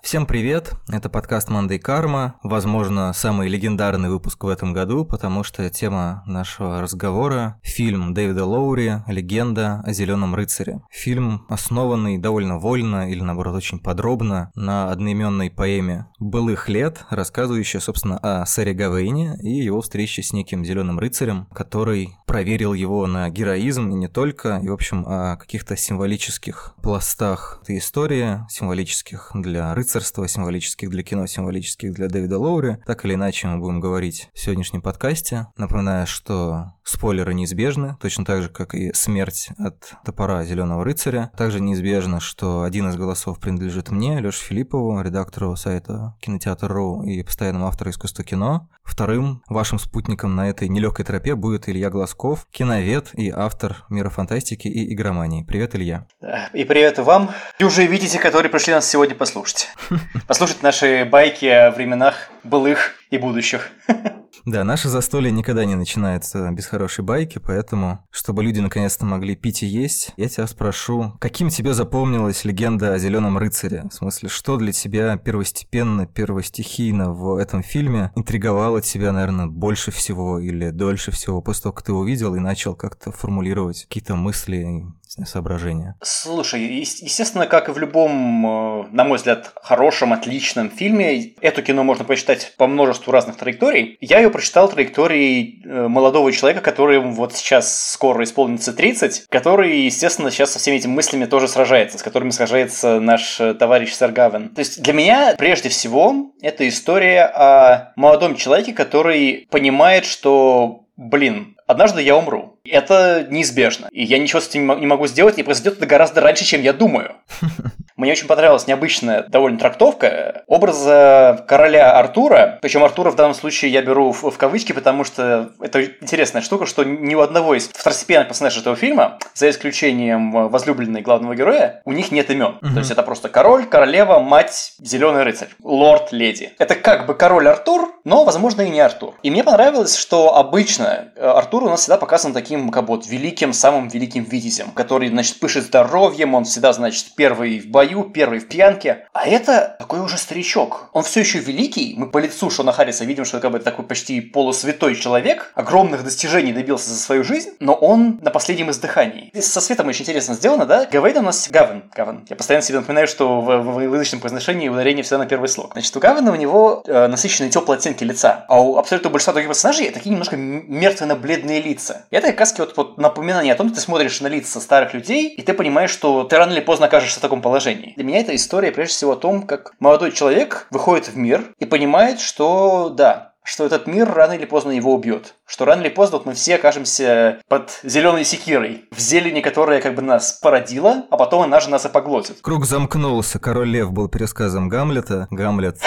Всем привет, это подкаст Мандай Карма, возможно, самый легендарный выпуск в этом году, потому что тема нашего разговора – фильм Дэвида Лоури «Легенда о Зеленом рыцаре». Фильм, основанный довольно вольно или, наоборот, очень подробно на одноименной поэме былых лет, рассказывающей, собственно, о сэре Гавейне и его встрече с неким Зеленым рыцарем, который проверил его на героизм и не только, и, в общем, о каких-то символических пластах этой истории, символических для рыцарства, символических для кино, символических для Дэвида Лоури. Так или иначе мы будем говорить в сегодняшнем подкасте. Напоминаю, что спойлеры неизбежны, точно так же, как и смерть от топора Зеленого рыцаря. Также неизбежно, что один из голосов принадлежит мне, Лёше Филиппову, редактору сайта Кинотеатр.ру и постоянному автору искусства кино. Вторым вашим спутником на этой нелегкой тропе будет Илья Глазков, киновед и автор мира фантастики и игромании. Привет, Илья. И привет и вам, дюжи видите, которые пришли нас сегодня послушать. Послушать наши байки о временах былых и будущих. Да, наше застолье никогда не начинается без хорошей байки, поэтому, чтобы люди наконец-то могли пить и есть, я тебя спрошу, каким тебе запомнилась легенда о Зеленом рыцаре? В смысле, что для тебя первостепенно, первостихийно в этом фильме интриговало тебя, наверное, больше всего или дольше всего после того, как ты увидел и начал как-то формулировать какие-то мысли, соображения? Слушай, естественно, как и в любом, э, на мой взгляд, хорошем, отличном фильме, эту кино можно прочитать по множеству разных траекторий. Я ее прочитал траекторией э, молодого человека, который вот сейчас скоро исполнится 30, который, естественно, сейчас со всеми этими мыслями тоже сражается, с которыми сражается наш э, товарищ Сэр Гавен. То есть для меня, прежде всего, это история о молодом человеке, который понимает, что, блин, однажды я умру. Это неизбежно. И я ничего с этим не мо- не могу сделать, и произойдет это гораздо раньше, чем я думаю. Мне очень понравилась необычная довольно трактовка образа короля Артура. Причем Артура в данном случае я беру в, в кавычки, потому что это интересная штука, что ни у одного из второстепенных персонажей этого фильма, за исключением э, возлюбленной главного героя, у них нет имен. То есть это просто король, королева, мать, зеленый рыцарь, лорд, леди. Это как бы король Артур, но, возможно, и не Артур. И мне понравилось, что обычно э, Артур у нас всегда показан таким, бы вот великим, самым великим витязем, который, значит, пышет здоровьем, он всегда, значит, первый в бою, первый в пьянке. А это такой уже старичок. Он все еще великий. Мы по лицу Шона Харриса видим, что как бы такой почти полусвятой человек, огромных достижений добился за свою жизнь, но он на последнем издыхании. И со светом очень интересно сделано, да? Гавейн у нас Гавен. Гавен. Я постоянно себе напоминаю, что в, в, в язычном произношении ударение всегда на первый слог. Значит, у Гавена у него э, насыщенные теплые оттенки лица, а у абсолютно большинства других персонажей такие немножко мертвенно-бледные лица. И это как раз вот, вот напоминание о том, что ты смотришь на лица старых людей, и ты понимаешь, что ты рано или поздно окажешься в таком положении. Для меня эта история прежде всего о том, как молодой человек выходит в мир и понимает, что да, что этот мир рано или поздно его убьет. Что рано или поздно вот мы все окажемся под зеленой секирой, в зелени, которая как бы нас породила, а потом она же нас и поглотит. Круг замкнулся. Король Лев был пересказом Гамлета. Гамлет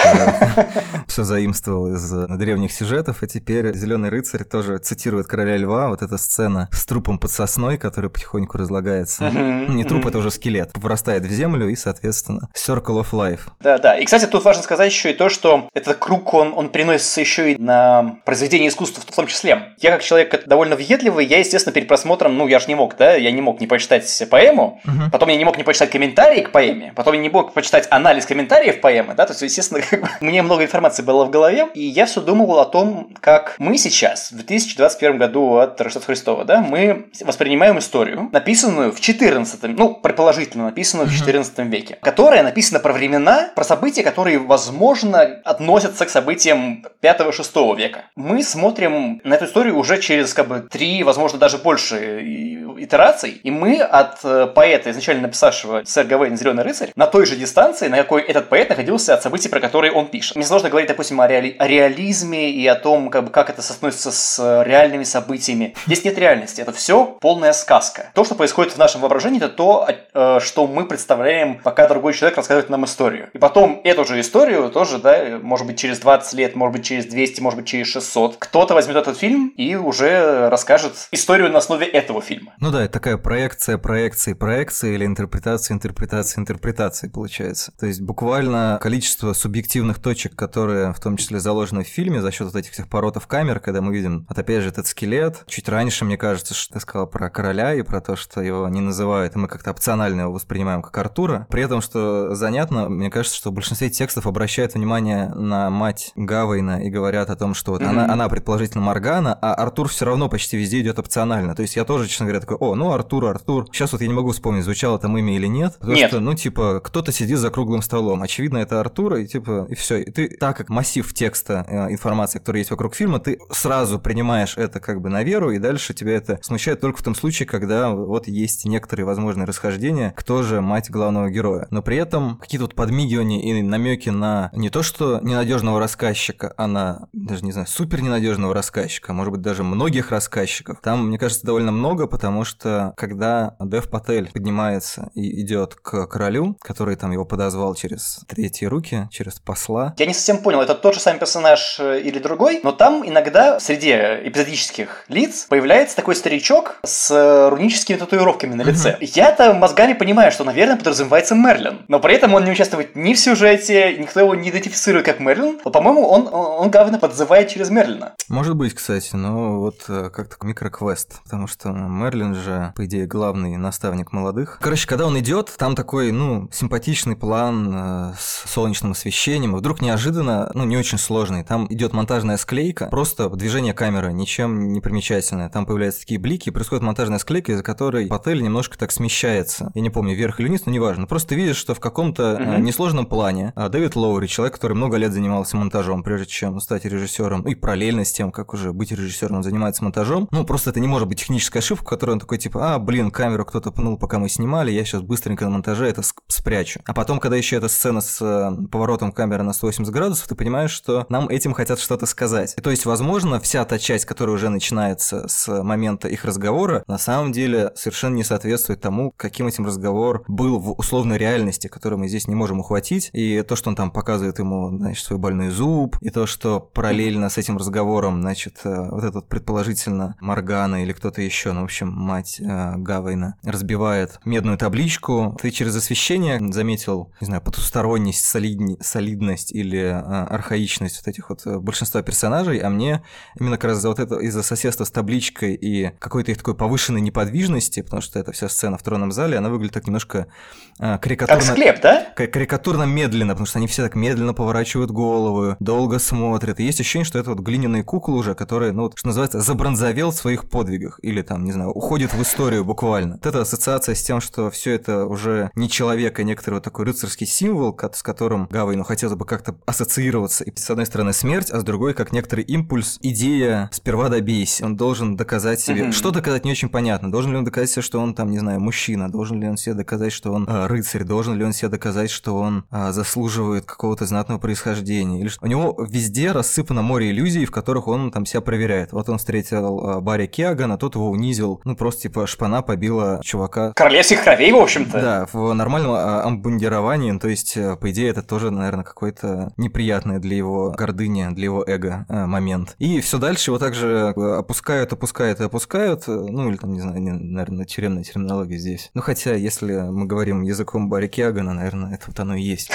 все заимствовал из э, древних сюжетов, и теперь Зеленый рыцарь тоже цитирует короля льва. Вот эта сцена с трупом под сосной, который потихоньку разлагается. Не труп, это уже скелет. Вырастает в землю и, соответственно, Circle of Life. Да, да. И, кстати, тут важно сказать еще и то, что этот круг, он, он переносится еще и на произведение искусства в том числе. Тем. Я как человек довольно въедливый, я, естественно, перед просмотром, ну, я же не мог, да, я не мог не почитать поэму, Мгм. потом я не мог не почитать комментарии к поэме, потом я не мог почитать анализ комментариев поэмы, да, то есть, естественно, как бы, мне много информации было в голове, и я все думал о том, как мы сейчас, в 2021 году от Рождества Христова, да, мы воспринимаем историю, написанную в 14 ну, предположительно написанную в 14 веке, которая написана про времена, про события, которые, возможно, относятся к событиям 5-6 века. Мы смотрим на эту историю уже через, как бы, три, возможно, даже больше итераций, и мы от э, поэта, изначально написавшего «Сэр Гавейн. Зеленый рыцарь», на той же дистанции, на какой этот поэт находился от событий, про которые он пишет. Мне сложно говорить, допустим, о, реали- о реализме и о том, как, бы, как это соотносится с э, реальными событиями. Здесь нет реальности, это все полная сказка. То, что происходит в нашем воображении, это то, э, что мы представляем, пока другой человек рассказывает нам историю. И потом эту же историю тоже, да, может быть, через 20 лет, может быть, через 200, может быть, через 600, кто-то возьмет этот фильм и уже расскажет историю на основе этого фильма. Ну да, это такая проекция проекции проекции или интерпретация интерпретации интерпретации получается. То есть буквально количество субъективных точек, которые в том числе заложены в фильме за счет вот этих всех поротов камер, когда мы видим, вот опять же этот скелет. Чуть раньше, мне кажется, что ты сказал про короля и про то, что его не называют, и мы как-то опционально его воспринимаем как Артура. При этом, что занятно, мне кажется, что в большинстве текстов обращают внимание на мать Гавейна и говорят о том, что вот она, Мгм. она предположительно Моргана, а Артур все равно почти везде идет опционально. То есть я тоже, честно говоря, такой, о, ну Артур, Артур. Сейчас вот я не могу вспомнить, звучало там имя или нет. Потому Нет. что, ну, типа, кто-то сидит за круглым столом. Очевидно, это Артур, и типа, и все. И ты, так как массив текста, э, информации, которая есть вокруг фильма, ты сразу принимаешь это как бы на веру, и дальше тебя это смущает только в том случае, когда вот есть некоторые возможные расхождения, кто же мать главного героя. Но при этом какие-то вот подмигивания и намеки на не то, что ненадежного рассказчика, а на, даже не знаю, супер ненадежного рассказчика, а может быть даже многих рассказчиков. Там, мне кажется, довольно много, потому что когда Дев Патель поднимается и идет к королю, который там его подозвал через третьи руки, через посла, Я не совсем понял, это тот же самый персонаж э, или другой, но там иногда среди эпизодических лиц появляется такой старичок с э, руническими татуировками на лице. Я-то мозгами понимаю, что, наверное, подразумевается Мерлин, но при этом он не участвует ни в сюжете, никто его не идентифицирует как Мерлин. По-моему, он, он, он Гавина подзывает через Мерлина. Может быть, кстати, но вот э, как-то микроквест, потому что Мерлин же, по идее, главный наставник молодых. Короче, когда он идет, там такой, ну, симпатичный план э, с солнечным освещением, и вдруг неожиданно, ну, не очень сложный, там идет монтажная склейка, просто движение камеры, ничем не примечательное. Там появляются такие блики, и происходит монтажная склейка, из-за которой Патель немножко так смещается. Я не помню, вверх или вниз, но неважно. Просто ты видишь, что в каком-то Мгм. несложном плане а Дэвид Лоури, человек, который много лет занимался монтажом, прежде чем стать режиссером, и параллельно с тем, как уже быть режиссером, он занимается монтажом. Ну, просто это не может быть техническая ошибка, которую он такой, типа, а, блин, камеру кто-то пнул, пока мы снимали, я сейчас быстренько на монтаже это спрячу. А потом, когда еще эта сцена с э, поворотом камеры на 180 градусов, ты понимаешь, что нам этим хотят что-то сказать. И то есть, возможно, вся та часть, которая уже начинается с момента их разговора, на самом деле совершенно не соответствует тому, каким этим разговор был в условной реальности, которую мы здесь не можем ухватить. И то, что он там показывает ему, значит, свой больной зуб, и то, что параллельно с этим разговором, значит, э, вот этот предположительно Моргана или кто-то еще, ну, в общем, мать э, Гавейна, разбивает медную табличку. Ты через освещение заметил, не знаю, потусторонность, солидни- солидность или э, архаичность вот этих вот э, большинства персонажей, а мне именно как раз за вот это из-за соседства с табличкой и какой-то их такой повышенной неподвижности, потому что эта вся сцена в тронном зале, она выглядит так немножко э, карикатурно... Как склеп, да? Ка- карикатурно медленно, потому что они все так медленно поворачивают голову, долго смотрят. И есть ощущение, что это вот глиняные куклы уже, которые, ну вот, что называется, забронзовел в своих подвигах. Или там, не знаю, уходит в историю буквально. Вот эта ассоциация с тем, что все это уже не человек, а некоторый вот такой рыцарский символ, с которым Гавейну хотелось бы как-то ассоциироваться. И с одной стороны смерть, а с другой как некоторый импульс, идея «сперва добейся». Он должен доказать себе... Что доказать, не очень понятно. Должен ли он доказать себе, что он там, не знаю, мужчина? Должен ли он себе доказать, что он э, рыцарь? Должен ли он себе доказать, что он а, заслуживает какого-то знатного происхождения? Или что... У него везде рассыпано море иллюзий, в которых он там себя проверяет. Вот он встретил а, Барри Киагана, тот его унизил. Ну, просто типа шпана побила чувака Королевских кровей, в общем-то. да, в нормальном амбундировании, ну, то есть, э, по идее, это тоже, наверное, какой-то неприятный для его гордыни, для его эго э, момент. И все дальше его также э, опускают, опускают и опускают, э, ну, или там, не знаю, наверное, тюремная терминология здесь. Ну, хотя, если мы говорим языком Барри Киагана, наверное, это вот оно и есть.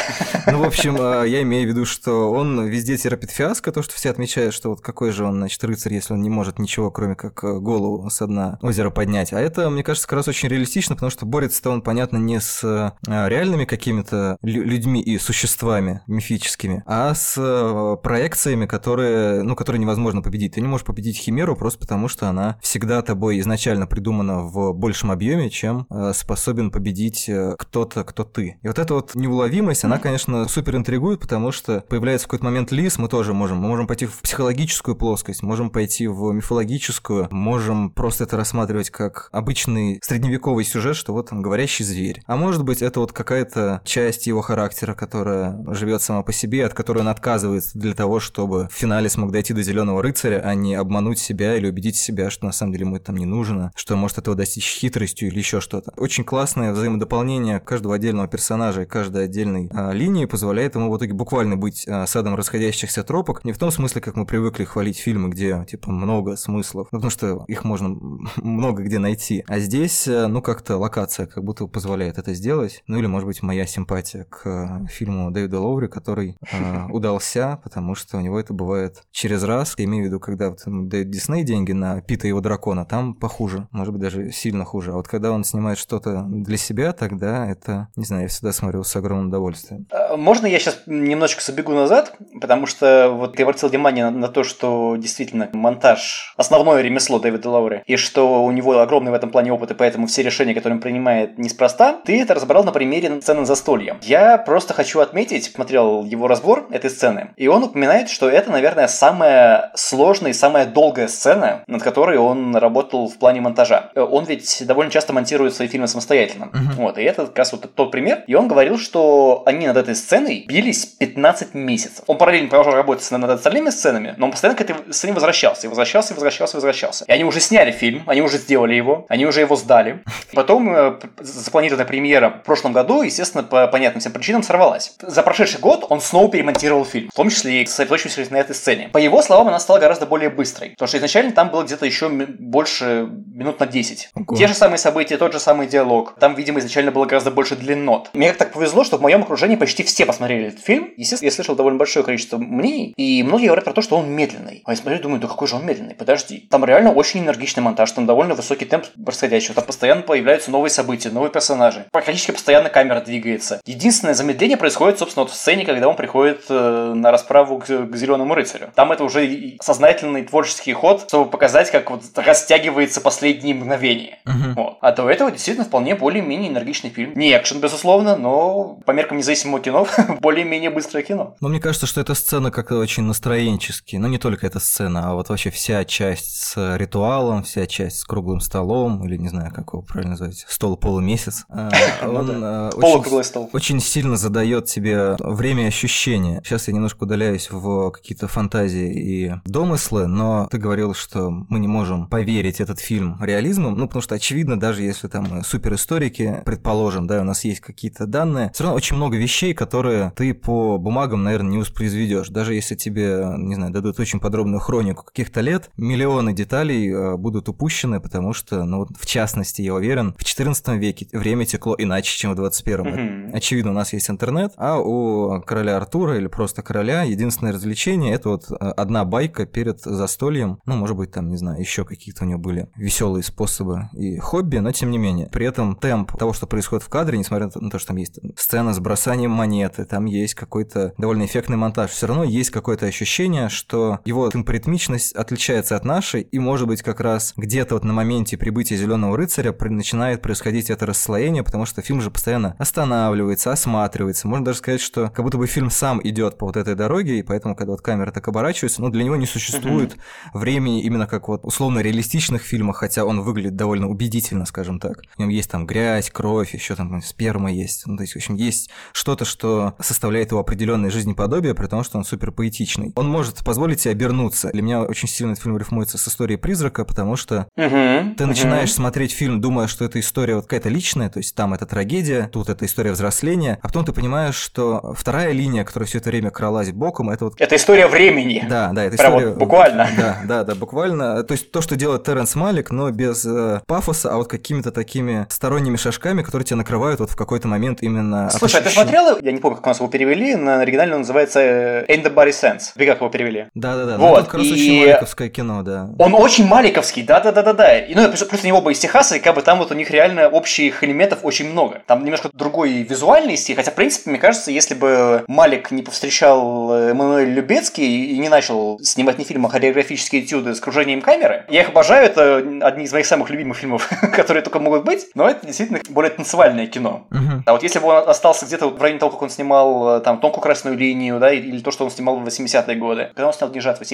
Ну, в общем, э, я имею в виду, что он везде терпит фиаско, то, что все отмечают, что вот какой же он, значит, рыцарь, если он не может ничего, кроме как э, голову с дна озера поднять. А это, мне кажется, как раз очень реалистично, потому что борется-то он, понятно, не с э, реальными какими-то людьми и существами мифическими, а с э, проекциями, которые, ну, которые невозможно победить. Ты не можешь победить Химеру просто потому, что она всегда тобой изначально придумана в большем объеме, чем способен победить кто-то, кто ты. И вот эта вот неуловимость, она, конечно, супер интригует, потому что появляется в какой-то момент лис, мы тоже можем. Мы можем пойти в психологическую плоскость, можем пойти в мифологическую, можем просто это рассматривать как обычный средневековый сюжет, что вот он говорящий зверь. А может быть, это вот какая-то часть его характера, которая живет сама по себе, от которой он отказывается для того, чтобы в финале смог дойти до зеленого рыцаря, а не обмануть себя или убедить себя, что на самом деле ему это там не нужно, что может этого достичь хитростью или еще что-то. Очень классное взаимодополнение каждого отдельного персонажа и каждой отдельной а, линии позволяет ему в итоге буквально быть а, садом расходящихся тропок, не в том смысле, как мы привыкли хвалить фильмы, где, типа, много смыслов, ну, потому что их можно много где найти. А здесь, э, ну, как-то локация как будто позволяет это сделать. Ну, или, может быть, моя симпатия к э, фильму Дэвида Лоури, который э, удался, потому что у него это бывает через раз. Я имею в виду, когда вот дает Дисней деньги на Пита и его дракона, там похуже, может быть, даже сильно хуже. А вот когда он снимает что-то для себя, тогда это, не знаю, я всегда смотрел с огромным удовольствием. А, можно я сейчас немножечко забегу назад, потому что вот ты обратил внимание на, на то, что действительно монтаж – основное ремесло Дэвида Лаури, и что у него огромный в этом плане опыт, и поэтому все решения, которые он принимает, неспроста. Ты это разобрал на примере сцены застолья. Я просто хочу отметить, смотрел его разбор этой сцены, и он упоминает, что это, наверное, самая сложная и самая долгая сцена, над которой он работал в плане монтажа. Он ведь довольно часто монтирует свои фильмы самостоятельно. Uh-huh. Вот, и это как раз вот тот пример. И он говорил, что они над этой сценой бились 15 месяцев. Он параллельно продолжал работать над остальными сценами, но он постоянно к этой сцене возвращался, и возвращался, и возвращался, и возвращался. И они уже сняли фильм, они уже сделали его, они уже его сдали. Потом э, запланированная премьера в прошлом году, естественно, по понятным всем причинам сорвалась. За прошедший год он снова перемонтировал фильм, в том числе и сосредоточившись на этой сцене. По его словам, она стала гораздо более быстрой, потому что изначально там было где-то еще больше минут на 10. Ого. Те же самые события, тот же самый диалог. Там, видимо, изначально было гораздо больше длиннот. Мне как так повезло, что в моем окружении почти все посмотрели этот фильм. Естественно, я слышал довольно большое количество мнений, и многие говорят про то, что он медленный. А я смотрю, думаю, да какой же он медленный? Подожди. Там реально очень энергичный монтаж, там довольно высокий темп происходящего. Там постоянно появляются новые события, новые персонажи. Практически постоянно камера двигается. Единственное замедление происходит, собственно, вот в сцене, когда он приходит э, на расправу к, к Зеленому рыцарю. Там это уже сознательный творческий ход, чтобы показать, как вот растягивается последние мгновения. Uh-huh. Вот. А до этого действительно вполне более-менее энергичный фильм. Не экшен, безусловно, но по меркам независимого кино более-менее быстрое кино. Но мне кажется, что эта сцена как-то очень настроенчески. Ну, не только эта сцена, а вот вообще вся часть с ритуалом, вся часть с круглым столом, или не знаю, как его правильно назвать, стол полумесяц. А, ну он а, очень, сильно задает тебе время ощущения. Сейчас я немножко удаляюсь в какие-то фантазии и домыслы, но ты говорил, что мы не можем поверить этот фильм реализмом, ну, потому что, очевидно, даже если там суперисторики, предположим, да, у нас есть какие-то данные, все равно очень много вещей, которые ты по бумагам, наверное, не воспроизведешь. Даже если тебе, не знаю, дадут очень подробную хронику каких-то лет, миллионы деталей э, будут упущены, потому что, ну, в частности, я уверен, в 14 веке время текло иначе, чем в 21-м. Mm-hmm. Очевидно, у нас есть интернет, а у короля Артура или просто короля единственное развлечение это вот э, одна байка перед застольем. Ну, может быть, там, не знаю, еще какие-то у него были веселые способы и хобби, но тем не менее. При этом темп того, что происходит в кадре, несмотря на то, что там есть сцена с бросанием монеты, там есть какой-то довольно эффектный монтаж, все равно есть какое-то ощущение, что его темпоритмичность отличается от нашей, и может быть как раз где-то вот на моменте прибытия Зеленого рыцаря начинает происходить это расслоение, потому что фильм же постоянно останавливается, осматривается. Можно даже сказать, что как будто бы фильм сам идет по вот этой дороге, и поэтому, когда вот камера так оборачивается, ну, для него не существует времени именно как вот условно реалистичных фильмах, хотя он выглядит довольно убедительно, скажем так. В нем есть там грязь, кровь, еще там сперма есть. Ну, то есть, в общем, есть что-то, что составляет его определенное жизнеподобие, при том, что он супер поэтичный. Он может позволить себе обернуться. Для меня очень сильно этот фильм рифмуется с историей призрака, потому что uh-huh. ты начинаешь uh-huh. смотреть фильм, думая, что это история вот какая-то личная, то есть там это трагедия, тут это история взросления, а потом ты понимаешь, что вторая линия, которая все это время кралась боком, это вот... Это история времени. Да, да, это Прям история... Вот буквально. Да, да, да, буквально. То есть то, что делает Терренс Малик, но без э, пафоса, а вот какими-то такими сторонними шажками, которые тебя накрывают вот в какой-то момент именно... Слушай, а ты смотрел, я не помню, как у нас его перевели, на оригинале он называется In the Body Sense. Вы как его перевели? Да-да-да, Вот, ну, это как раз и- очень маликовское кино, да. Он очень маликовский, да-да-да-да-да. И, ну, плюс, они оба из Техаса, и как бы там вот у них реально общих элементов очень много. Там немножко другой визуальный стиль, хотя, в принципе, мне кажется, если бы Малик не повстречал э, Эммануэль Любецкий и не начал снимать не фильмы, а хореографические этюды с кружением камеры, я их обожаю, это одни из моих самых любимых фильмов, которые только могут быть, но это действительно более танцевальное кино. Мгм. А вот если бы он остался где-то в районе того, как он снимал э, там тонкую красную линию, да, или то, что он снимал в 80-е годы. Когда он снял «Не жатва»,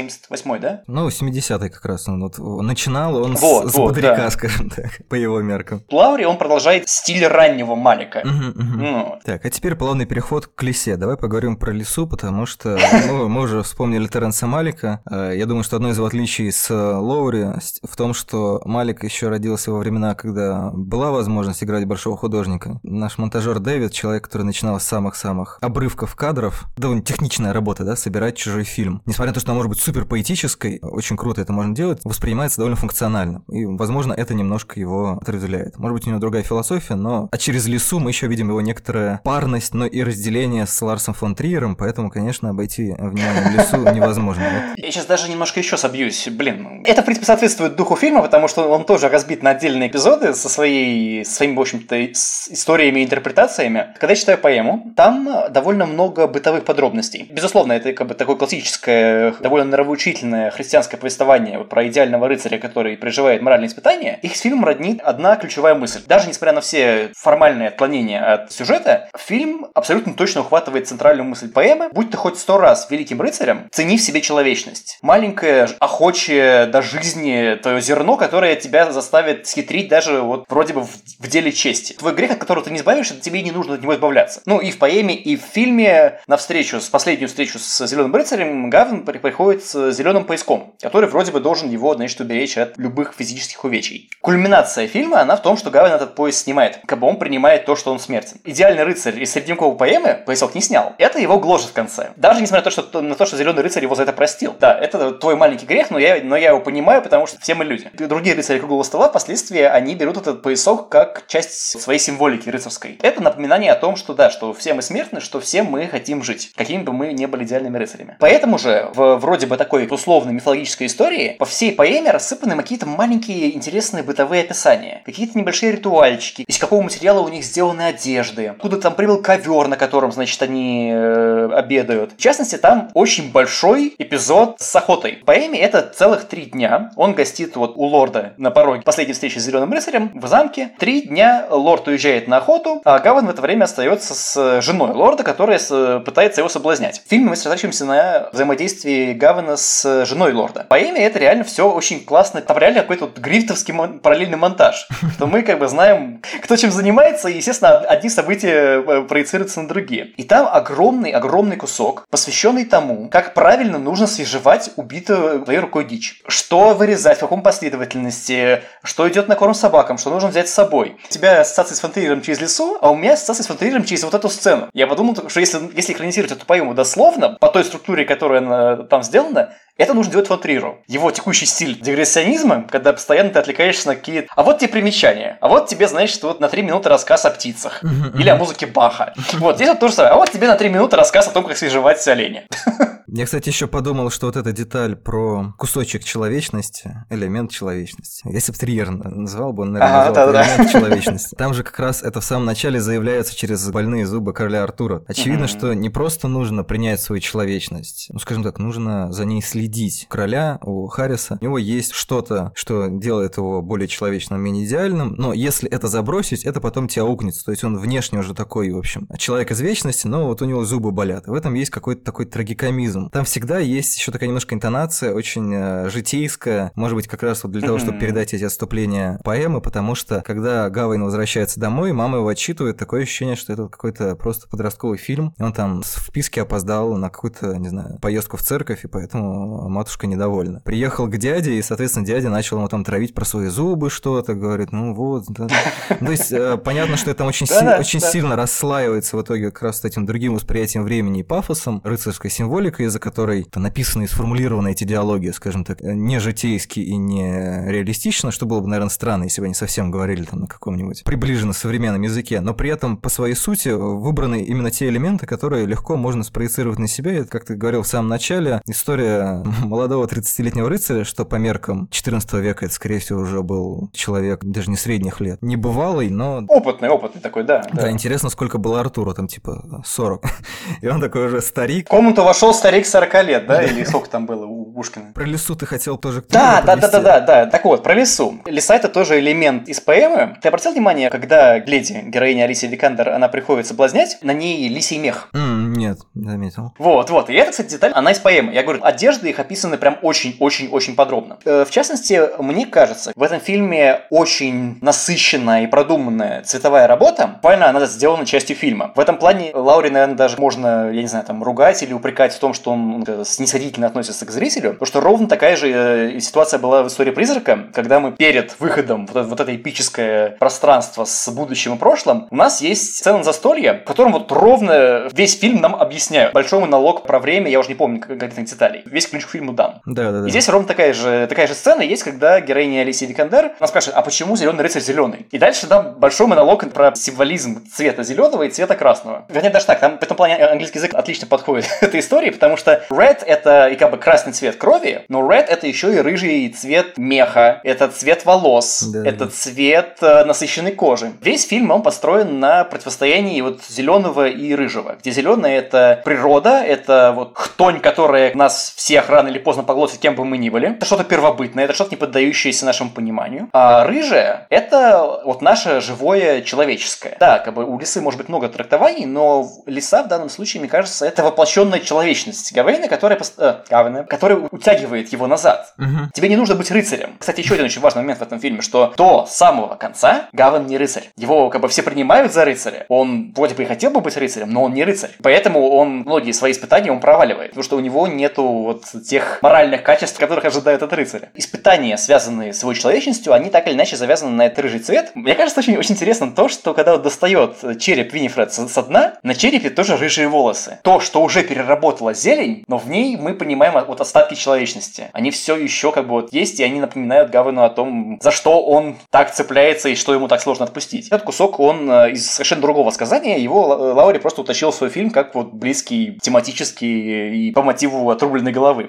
78-й, да? Ну, 70-й как раз он вот начинал он Вот, с, с вот, бодряка, да. скажем так, по его меркам. Лаури он продолжает стиль раннего Малика. Мгм, мгм. Ну, Так, а теперь плавный переход к лисе. Давай поговорим про лису, потому что ну, мы уже вспомнили Терренса Малика. Э, Я думаю, что одно из отличий с э, Лоури с- в том, что Малик еще родился во времена, когда была возможность играть большого художника. Наш монтажер Дэвид, человек, который начинал с самых-самых обрывков кадров, довольно техничная работа, да, собирать чужой фильм. Несмотря на то, что она может быть супер поэтической, очень круто это можно делать, воспринимается довольно функционально. И, возможно, это немножко его отрезвляет. Может быть, у него другая философия, но а через лесу мы еще видим его некоторая парность, но и разделение с Ларсом фон Триером, поэтому, конечно, обойти внимание лесу невозможно. Я сейчас даже немножко еще собьюсь. Блин, это, в принципе, соответствует духу фильма, потому что он тоже разбит на отдельные эпизоды со своей, своими, в общем-то, историями и интерпретациями. Когда я читаю поэму, там довольно много бытовых подробностей. Безусловно, это как бы такое классическое, довольно нравоучительное христианское повествование вот про идеального рыцаря, который переживает моральные испытания. Их с фильмом роднит одна ключевая мысль. Даже несмотря на все формальные отклонения от сюжета, фильм абсолютно точно ухватывает центральную мысль поэмы. Будь ты хоть сто раз великим рыцарем, цени в себе человечность. Маленькое, охочее до жизни твое зерно, которое тебя заставит схитрить даже вот вроде бы в, в деле чести. Твой грех, от которого ты не избавишься, тебе не нужно от него избавляться. Ну и в поэме, и в фильме на встречу, с последнюю встречу с Зеленым рыцарем Гавин при- приходит с зеленым поиском, который вроде бы должен его, значит, уберечь от любых физических увечий. Кульминация фильма, она в том, что Гавин этот пояс снимает. Как бы он принимает то, что он смертен. Идеальный рыцарь из средневековой поэмы поясок не снял. Это его гложет в конце. Даже несмотря на то, что, на то, что Зеленый рыцарь его за это простил. Да, это твой маленький грех, но я, но я его понимаю, потому что все мы люди. Другие рыцари круглого стола впоследствии они берут этот поясок как часть своей символики рыцарской. Это напоминание о том, что да, что все мы смертны, что все мы хотим жить, какими бы мы не были идеальными рыцарями. Поэтому же в вроде бы такой условной мифологической истории по всей поэме рассыпаны какие-то маленькие интересные бытовые описания, какие-то небольшие ритуальчики, из какого материала у них сделаны одежды, откуда там прибыл ковер, на котором, значит, они э, обедают. В частности, там очень большой эпизод с охотой. В поэме это целых три дня. Он гостит вот у лорда на пороге последней встречи с Зеленым рыцарем в замке. Три дня лорд уезжает на охоту, а Гаван в это время остается с женой лорда, которая с- пытается его соблазнять. В фильме мы сосредоточимся на взаимодействии Гавана с женой лорда. Поэме это реально все очень классно. Там реально какой-то вот грифтовский мон- параллельный монтаж. Что мы как бы знаем, кто чем занимается, и, естественно, одни события э, проецируются на другие. И там огромный-огромный кусок, посвященный тому, как правильно нужно свежевать убитую твоей рукой дичь. Что вырезать, в каком последовательности, что идет на корм собакам, что нужно взять с собой. У тебя ассоциация с фонтаниром через лесу, а у меня ассоциация с фонтаниром через вот эту сцену. Я подумал, что если, если экранизировать эту поэму дословно, по той структуре, которая она там сделана, это нужно делать фон. Его текущий стиль дегрессионизма, когда постоянно ты отвлекаешься на какие-то... А вот тебе примечания. А вот тебе, значит, вот на три минуты рассказ о птицах. Или о музыке Баха. Вот, здесь вот то же самое. А вот тебе на три минуты рассказ о том, как свежевать оленя. Я, кстати, еще подумал, что вот эта деталь про кусочек человечности, элемент человечности. Если бы Триер назвал бы, он, наверное, назвал да-да-да. элемент человечности. Там же как раз это в самом начале заявляется через больные зубы короля Артура. Очевидно, что не просто нужно принять свою человечность, ну, скажем так, нужно за ней следить. У короля, у Харриса, у него есть что-то, что делает его более человечным, менее идеальным, но если это забросить, это потом тебя укнется. То есть он внешне уже такой, в общем, человек из вечности, но вот у него зубы болят. В этом есть какой-то такой трагикомизм. Там всегда есть еще такая немножко интонация, очень э, житейская, может быть, как раз вот для того, чтобы передать эти отступления поэмы, потому что, когда Гавейн возвращается домой, мама его отчитывает, такое ощущение, что это какой-то просто подростковый фильм, и он там с вписке опоздал на какую-то, не знаю, поездку в церковь, и поэтому матушка недовольна. Приехал к дяде, и, соответственно, дядя начал ему там травить про свои зубы что-то, говорит, ну вот. да, да». То есть, э, понятно, что это там очень, си- очень сильно расслаивается в итоге как раз с этим другим восприятием времени и пафосом, рыцарской символикой за которой написаны и сформулированы эти диалоги, скажем так, не житейски и не реалистично, что было бы, наверное, странно, если бы они совсем говорили там на каком-нибудь приближенно современном языке, но при этом по своей сути выбраны именно те элементы, которые легко можно спроецировать на себя. И, как ты говорил в самом начале, история молодого 30-летнего рыцаря, что по меркам 14 века это, скорее всего, уже был человек даже не средних лет. Небывалый, но... Опытный, опытный такой, да. Да, да. интересно, сколько было Артуру, там типа 40. И он такой уже старик. В комнату вошел старик 40 лет, да? Или сколько там было у Пушкина? Про лесу ты хотел тоже да, да, да, да, да, да. Так вот, про лесу. Леса это тоже элемент из поэмы. Ты обратил внимание, когда леди, героиня Алисия Викандер, она приходит соблазнять, на ней лисий мех? Нет, не заметил. Вот, вот. И это, кстати, деталь, она из поэмы. Я говорю, одежды их описаны прям очень-очень-очень подробно. Э, в частности, мне кажется, в этом фильме очень насыщенная и продуманная цветовая работа. Буквально она сделана частью фильма. В этом плане Лаури, наверное, даже можно, я не знаю, там, ругать или упрекать в том, что он э, снисходительно относится к зрителю. Потому что ровно такая же э, ситуация была в истории призрака, когда мы перед выходом вот, вот это эпическое пространство с будущим и прошлым, у нас есть сцена застолья, в котором вот ровно весь фильм нам объясняют. Большой монолог про время, я уже не помню конкретных деталей. Весь ключ к фильму дан. Да, да, да. И здесь ровно такая же, такая же сцена есть, когда героиня Алисия Викандер нас спрашивает, а почему зеленый рыцарь зеленый? И дальше там большой монолог про символизм цвета зеленого и цвета красного. Вернее, даже так, там в этом плане английский язык отлично подходит этой истории, потому что red это и как бы красный цвет крови, но red это еще и рыжий цвет меха, это цвет волос, да, это цвет э, насыщенной кожи. Весь фильм он построен на противостоянии вот зеленого и рыжего, где зеленое это природа, это вот хтонь, которая нас всех рано или поздно поглотит, кем бы мы ни были. Это что-то первобытное, это что-то не поддающееся нашему пониманию. А рыжее это вот наше живое человеческое. Да, как бы у лисы может быть много трактований, но лиса в данном случае, мне кажется, это воплощенная человечность Гавейна, которая, э, Гавейна, которая утягивает его назад. Угу. Тебе не нужно быть рыцарем. Кстати, еще один очень важный момент в этом фильме, что до самого конца Гаван не рыцарь. Его как бы все принимают за рыцаря. Он вроде бы и хотел бы быть рыцарем, но он не рыцарь. Поэтому он многие свои испытания он проваливает, потому что у него нету вот тех моральных качеств, которых ожидают от рыцаря. Испытания, связанные с его человечностью, они так или иначе завязаны на этот рыжий цвет. Мне кажется, очень, очень интересно то, что когда он достает череп Винифред со дна, на черепе тоже рыжие волосы. То, что уже переработала зелень, но в ней мы понимаем вот остатки человечности. Они все еще как бы вот есть, и они напоминают Гавану о том, за что он так цепляется и что ему так сложно отпустить. Этот кусок, он э, из совершенно другого сказания, его Лаури просто утащил в свой фильм как вот близкий тематически и по мотиву отрубленной головы.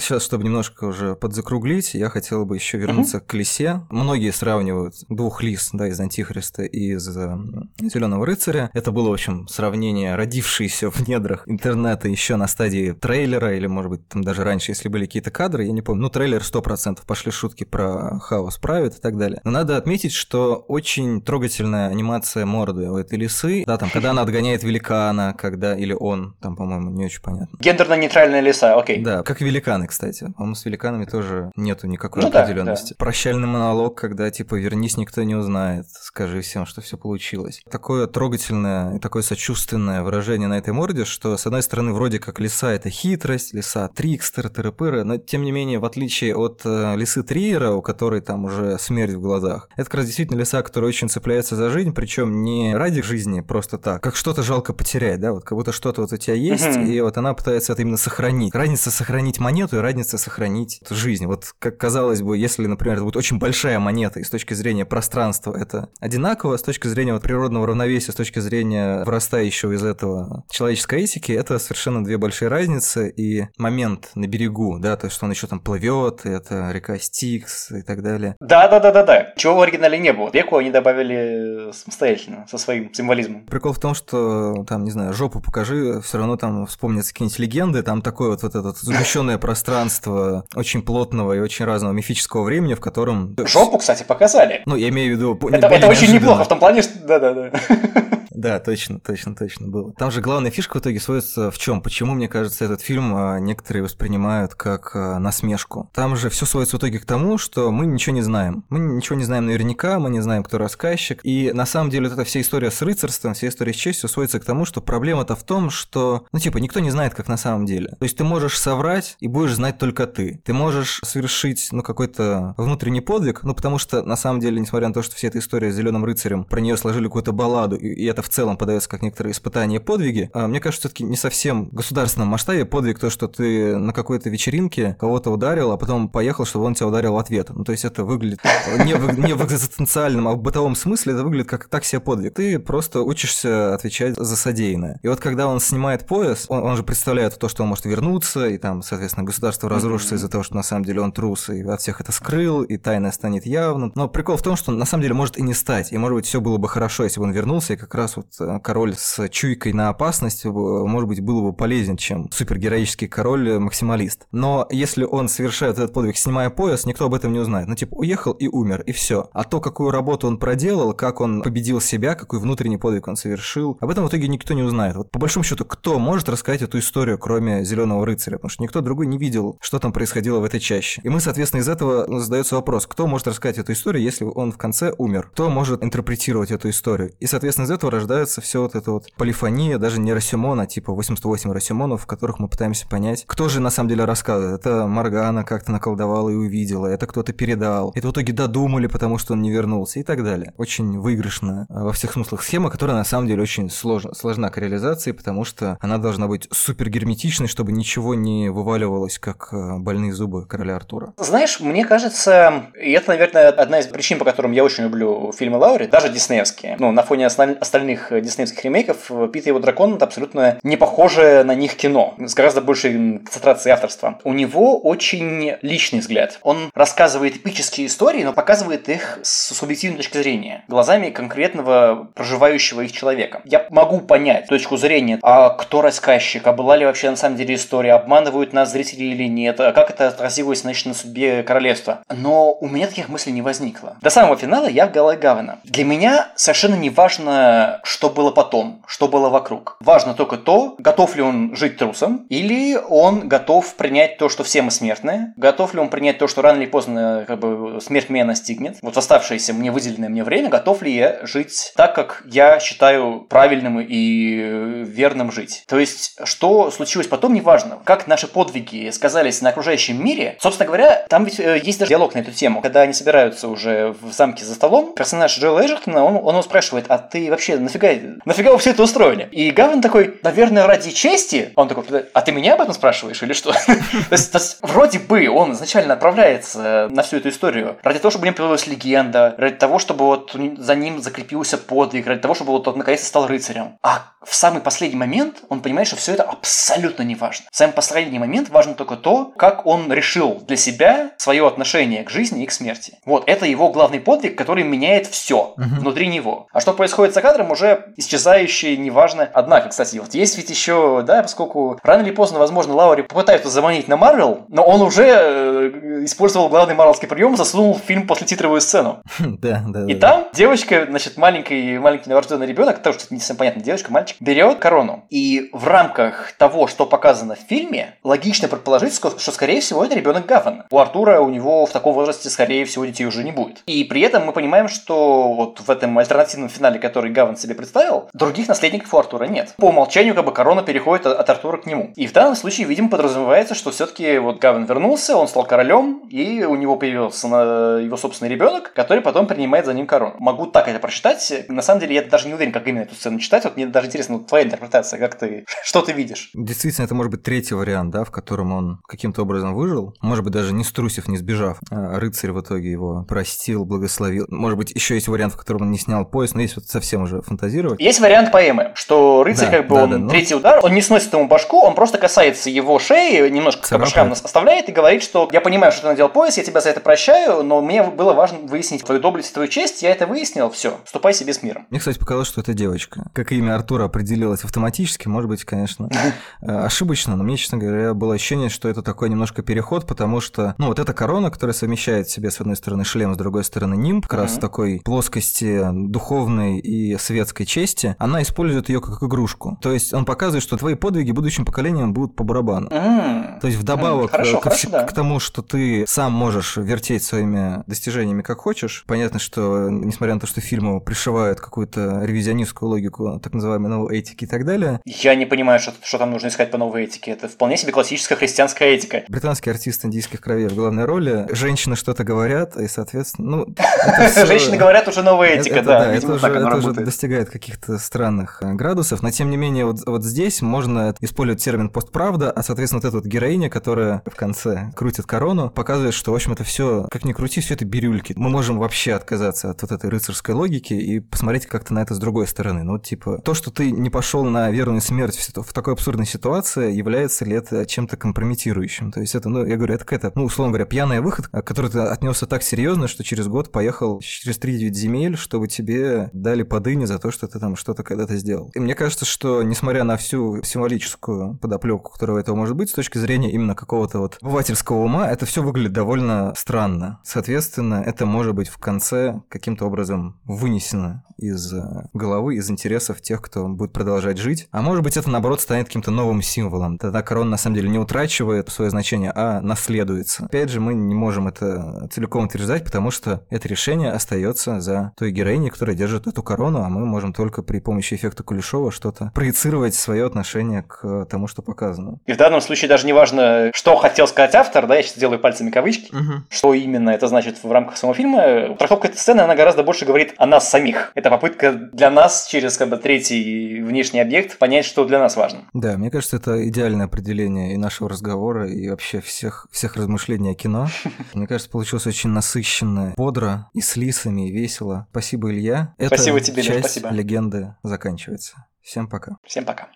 Сейчас, чтобы немножко уже подзакруглить, я хотел бы еще вернуться к лисе. Многие сравнивают двух лис, да, из Антихриста и из э, Зеленого рыцаря. Это было, в общем, сравнение, родившееся в недрах интернета еще на стадии трейлера, или, может быть, там даже раньше, если были какие-то кадры, я не помню. Ну, трейлер 100%, пошли шутки про хаос правит и так далее. Но надо отметить, что очень трогательная анимация морды у этой лисы. Да, там, когда она отгоняет великана, когда... Или он, там, по-моему, не очень понятно. Гендерно-нейтральная лиса, окей. Да, как великаны, кстати. По-моему, с великанами тоже нету никакой ну, определенности. Да, да. Прощальный монолог, когда, типа, вернись, никто не узнает, скажи всем, что все получилось. Такое трогательное и такое сочувственное выражение на этой морде, что, с одной стороны, вроде как лиса — это хитрость, лиса — трикстер, тыры но, тем не менее, в отличие от э, лисы Триера, у которой там уже смерть в глазах, это как раз действительно лиса, которая очень цепляется за жизнь, причем не ради жизни просто так, как что-то жалко потерять, да, вот как будто что-то вот у тебя есть, mm-hmm. и вот она пытается это именно сохранить. Разница сохранить монету и разница сохранить жизнь. Вот как казалось бы, если, например, это будет очень большая монета, и с точки зрения пространства это одинаково, с точки зрения вот природного равновесия, с точки зрения вырастающего из этого человеческой этики, это совершенно две большие разницы, и момент на берегу, да, то, что он еще там плывет, это река Стикс и так далее. Да, да, да, да, да. Чего в оригинале не было. Реку они добавили самостоятельно, со своим символизмом. Прикол в том, что там, не знаю, жопу покажи, все равно там вспомнятся какие-нибудь легенды, там такое вот, вот это сгущенное пространство очень плотного и очень разного мифического времени, в котором... Жопу, кстати, показали. Ну, я имею в виду... Это, это очень неплохо в том плане, что... Да-да-да. Да, точно, точно, точно было. Там же главная фишка в итоге сводится в чем? Почему, мне кажется, этот фильм а, некоторые воспринимают как а, насмешку? Там же все сводится в итоге к тому, что мы ничего не знаем. Мы ничего не знаем наверняка, мы не знаем, кто рассказчик. И на самом деле вот эта вся история с рыцарством, вся история с честью сводится к тому, что проблема-то в том, что, ну типа, никто не знает, как на самом деле. То есть ты можешь соврать и будешь знать только ты. Ты можешь совершить, ну, какой-то внутренний подвиг, ну, потому что на самом деле, несмотря на то, что вся эта история с Зеленым рыцарем, про нее сложили какую-то балладу, и это в целом подается как некоторые испытания подвиги, а мне кажется, все-таки не совсем в государственном масштабе подвиг то, что ты на какой-то вечеринке кого-то ударил, а потом поехал, чтобы он тебя ударил в ответ. Ну, то есть это выглядит не в, не в экзистенциальном, а в бытовом смысле это выглядит как так себе подвиг. Ты просто учишься отвечать за содеянное. И вот когда он снимает пояс, он, он же представляет то, что он может вернуться, и там, соответственно, государство разрушится из-за того, что на самом деле он трус, и от всех это скрыл, и тайна станет явным. Но прикол в том, что на самом деле может и не стать. И может быть все было бы хорошо, если бы он вернулся, и как раз вот э, король с чуйкой на опасность, может быть, был бы полезен, чем супергероический король-максималист. Но если он совершает этот подвиг, снимая пояс, никто об этом не узнает. Ну, типа, уехал и умер, и все. А то, какую работу он проделал, как он победил себя, какой внутренний подвиг он совершил, об этом в итоге никто не узнает. Вот по большому счету, кто может рассказать эту историю, кроме Зеленого рыцаря? Потому что никто другой не видел, что там происходило в этой чаще. И мы, соответственно, из этого задается вопрос, кто может рассказать эту историю, если он в конце умер? Кто может интерпретировать эту историю? И, соответственно, из этого рождается все вот это вот полифония, даже не Расимона, типа 88 Расимонов, в которых мы пытаемся понять, кто же на самом деле рассказывает. Это Маргана как-то наколдовала и увидела, это кто-то передал. Это в итоге додумали, потому что он не вернулся и так далее. Очень выигрышная во всех смыслах схема, которая на самом деле очень сложна, сложна к реализации, потому что она должна быть супер герметичной, чтобы ничего не вываливалось, как э, больные зубы короля Артура. Знаешь, мне кажется, и это, наверное, одна из причин, по которым я очень люблю фильмы Лаури, даже диснеевские. Ну, на фоне остальных диснеевских ремейков Пит и его дракон это абсолютно не похоже на них кино, с гораздо большей концентрацией авторства. У него очень личный взгляд. Он рассказывает эпические истории, но показывает их с субъективной точки зрения, глазами конкретного проживающего их человека. Я могу понять точку зрения, а кто рассказчик, а была ли вообще на самом деле история, обманывают нас зрители или нет, а как это отразилось значит, на судьбе королевства. Но у меня таких мыслей не возникло. До самого финала я в голове Гавана. Для меня совершенно не важно, что было потом, что было вокруг. Важно только то, готов ли он жить трусом, или он готов принять то, что все мы смертные, готов ли он принять то, что рано или поздно как бы, смерть меня настигнет. Вот в оставшееся мне выделенное мне время, готов ли я жить так, как я считаю правильным и верным жить. То есть, что случилось потом, неважно. Как наши подвиги сказались на окружающем мире. Собственно говоря, там ведь э, есть даже диалог на эту тему. Когда они собираются уже в замке за столом, персонаж Джоэла Эджертона, он, он его спрашивает, а ты вообще нафига, нафига вы все это устроили? И Гавин такой, наверное, ради чести. Он такой, а ты меня об этом спрашиваешь или что? То есть, вроде бы он изначально отправляется на всю эту историю ради того, чтобы него появилась легенда, ради того, чтобы вот за ним закрепился подвиг, ради того, чтобы вот он наконец-то стал рыцарем. А в самый последний момент он понимает, что все это абсолютно не важно. В самый последний момент важно только то, как он решил для себя свое отношение к жизни и к смерти. Вот, это его главный подвиг, который меняет все внутри него. А что происходит за кадром, уже исчезающее, неважно. Однако, кстати, вот есть ведь еще, да, поскольку рано или поздно, возможно, Лаури попытаются заманить на Марвел, но он уже э, использовал главный марвелский прием, засунул в фильм после титровую сцену. Да, да. И там девочка, значит, маленький, маленький новорожденный ребенок, тоже что-то не совсем понятно, девочка, мальчик, берет корону. И в рамках того, что показано в фильме, логично предположить, что, скорее всего, это ребенок Гавана. У Артура у него в таком возрасте, скорее всего, детей уже не будет. И при этом мы понимаем, что вот в этом альтернативном финале, который Гаван себе представил, других наследников у Артура нет. По умолчанию, как бы корона переходит от, Артура к нему. И в данном случае, видимо, подразумевается, что все-таки вот Гаван вернулся, он стал королем, и у него появился его собственный ребенок, который потом принимает за ним корону. Могу так это прочитать. На самом деле, я даже не уверен, как именно эту сцену читать. Вот мне даже интересно, вот твоя интерпретация, как ты, что ты видишь? Действительно, это может быть третий вариант, да, в котором он каким-то образом выжил. Может быть, даже не струсив, не сбежав. А рыцарь в итоге его простил, благословил. Может быть, еще есть вариант, в котором он не снял пояс, но есть вот совсем уже фантазировать. Есть вариант поэмы, что рыцарь, да, как бы, да, он да, но... третий удар, он не сносит ему башку, он просто касается его шеи, немножко с нас оставляет и говорит, что я понимаю, что ты надел пояс, я тебя за это прощаю, но мне было важно выяснить твою доблесть и твою честь, я это выяснил, все, ступай себе с миром. Мне, кстати, показалось, что это девочка. Как имя Артура определилось автоматически, может быть, конечно, э, ошибочно, но мне, честно говоря, было ощущение, что это такой немножко переход, потому что, ну, вот эта корона, которая совмещает в себе, с одной стороны, шлем, с другой стороны, нимб, как раз в такой плоскости духовной и светской чести, она использует ее как игрушку. То есть он показывает, что твои подвиги будущим поколениям будут по барабану. То есть вдобавок хорошо, к, хорошо, к, да. к тому, что ты сам можешь вертеть своими достижениями как хочешь, понятно, что несмотря на то, что фильму пришивают какую-то ревизионистскую логику так называемой новой этики и так далее. Я не понимаю, что, что там нужно искать по новой этике. Это вполне себе классическая христианская этика. Британский артист индийских кровей в главной роли. Женщины что-то говорят, и, соответственно, ну... Женщины говорят уже новая этика, да. Это уже достигает каких-то странных э, градусов, но тем не менее вот, вот здесь можно использовать термин постправда, а соответственно вот эта вот героиня, которая в конце крутит корону, показывает, что в общем это все, как ни крути, все это бирюльки. Мы можем вообще отказаться от вот этой рыцарской логики и посмотреть как-то на это с другой стороны. Ну типа то, что ты не пошел на верную смерть в такой абсурдной ситуации, является ли это чем-то компрометирующим? То есть это, ну я говорю, это какая-то, ну условно говоря, пьяная выход, который ты отнесся так серьезно, что через год поехал через 3-9 земель, чтобы тебе дали подыни за то, что ты там что-то когда-то сделал. И мне кажется, что несмотря на всю символическую подоплеку, которая этого может быть, с точки зрения именно какого-то вот обывательского ума, это все выглядит довольно странно. Соответственно, это может быть в конце каким-то образом вынесено из э, головы, из интересов тех, кто будет продолжать жить. А может быть, это наоборот станет каким-то новым символом. Тогда корона на самом деле не утрачивает свое значение, а наследуется. Опять же, мы не можем это целиком утверждать, потому что это решение остается за той героиней, которая держит эту корону, а мы можем только при помощи эффекта Кулешова что-то проецировать свое отношение к тому, что показано. И в данном случае даже не важно, что хотел сказать автор, да, я сейчас делаю пальцами кавычки, угу. что именно это значит в рамках самого фильма. Трактовка этой сцены, она гораздо больше говорит о нас самих. Это попытка для нас через как бы третий внешний объект понять, что для нас важно. Да, мне кажется, это идеальное определение и нашего разговора, и вообще всех, всех размышлений о кино. Мне кажется, получилось очень насыщенно, бодро, и с лисами, и весело. Спасибо, Илья. Эта спасибо тебе, часть спасибо. легенды заканчивается. Всем пока. Всем пока.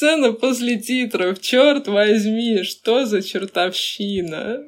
Сцена после титров, черт возьми, что за чертовщина?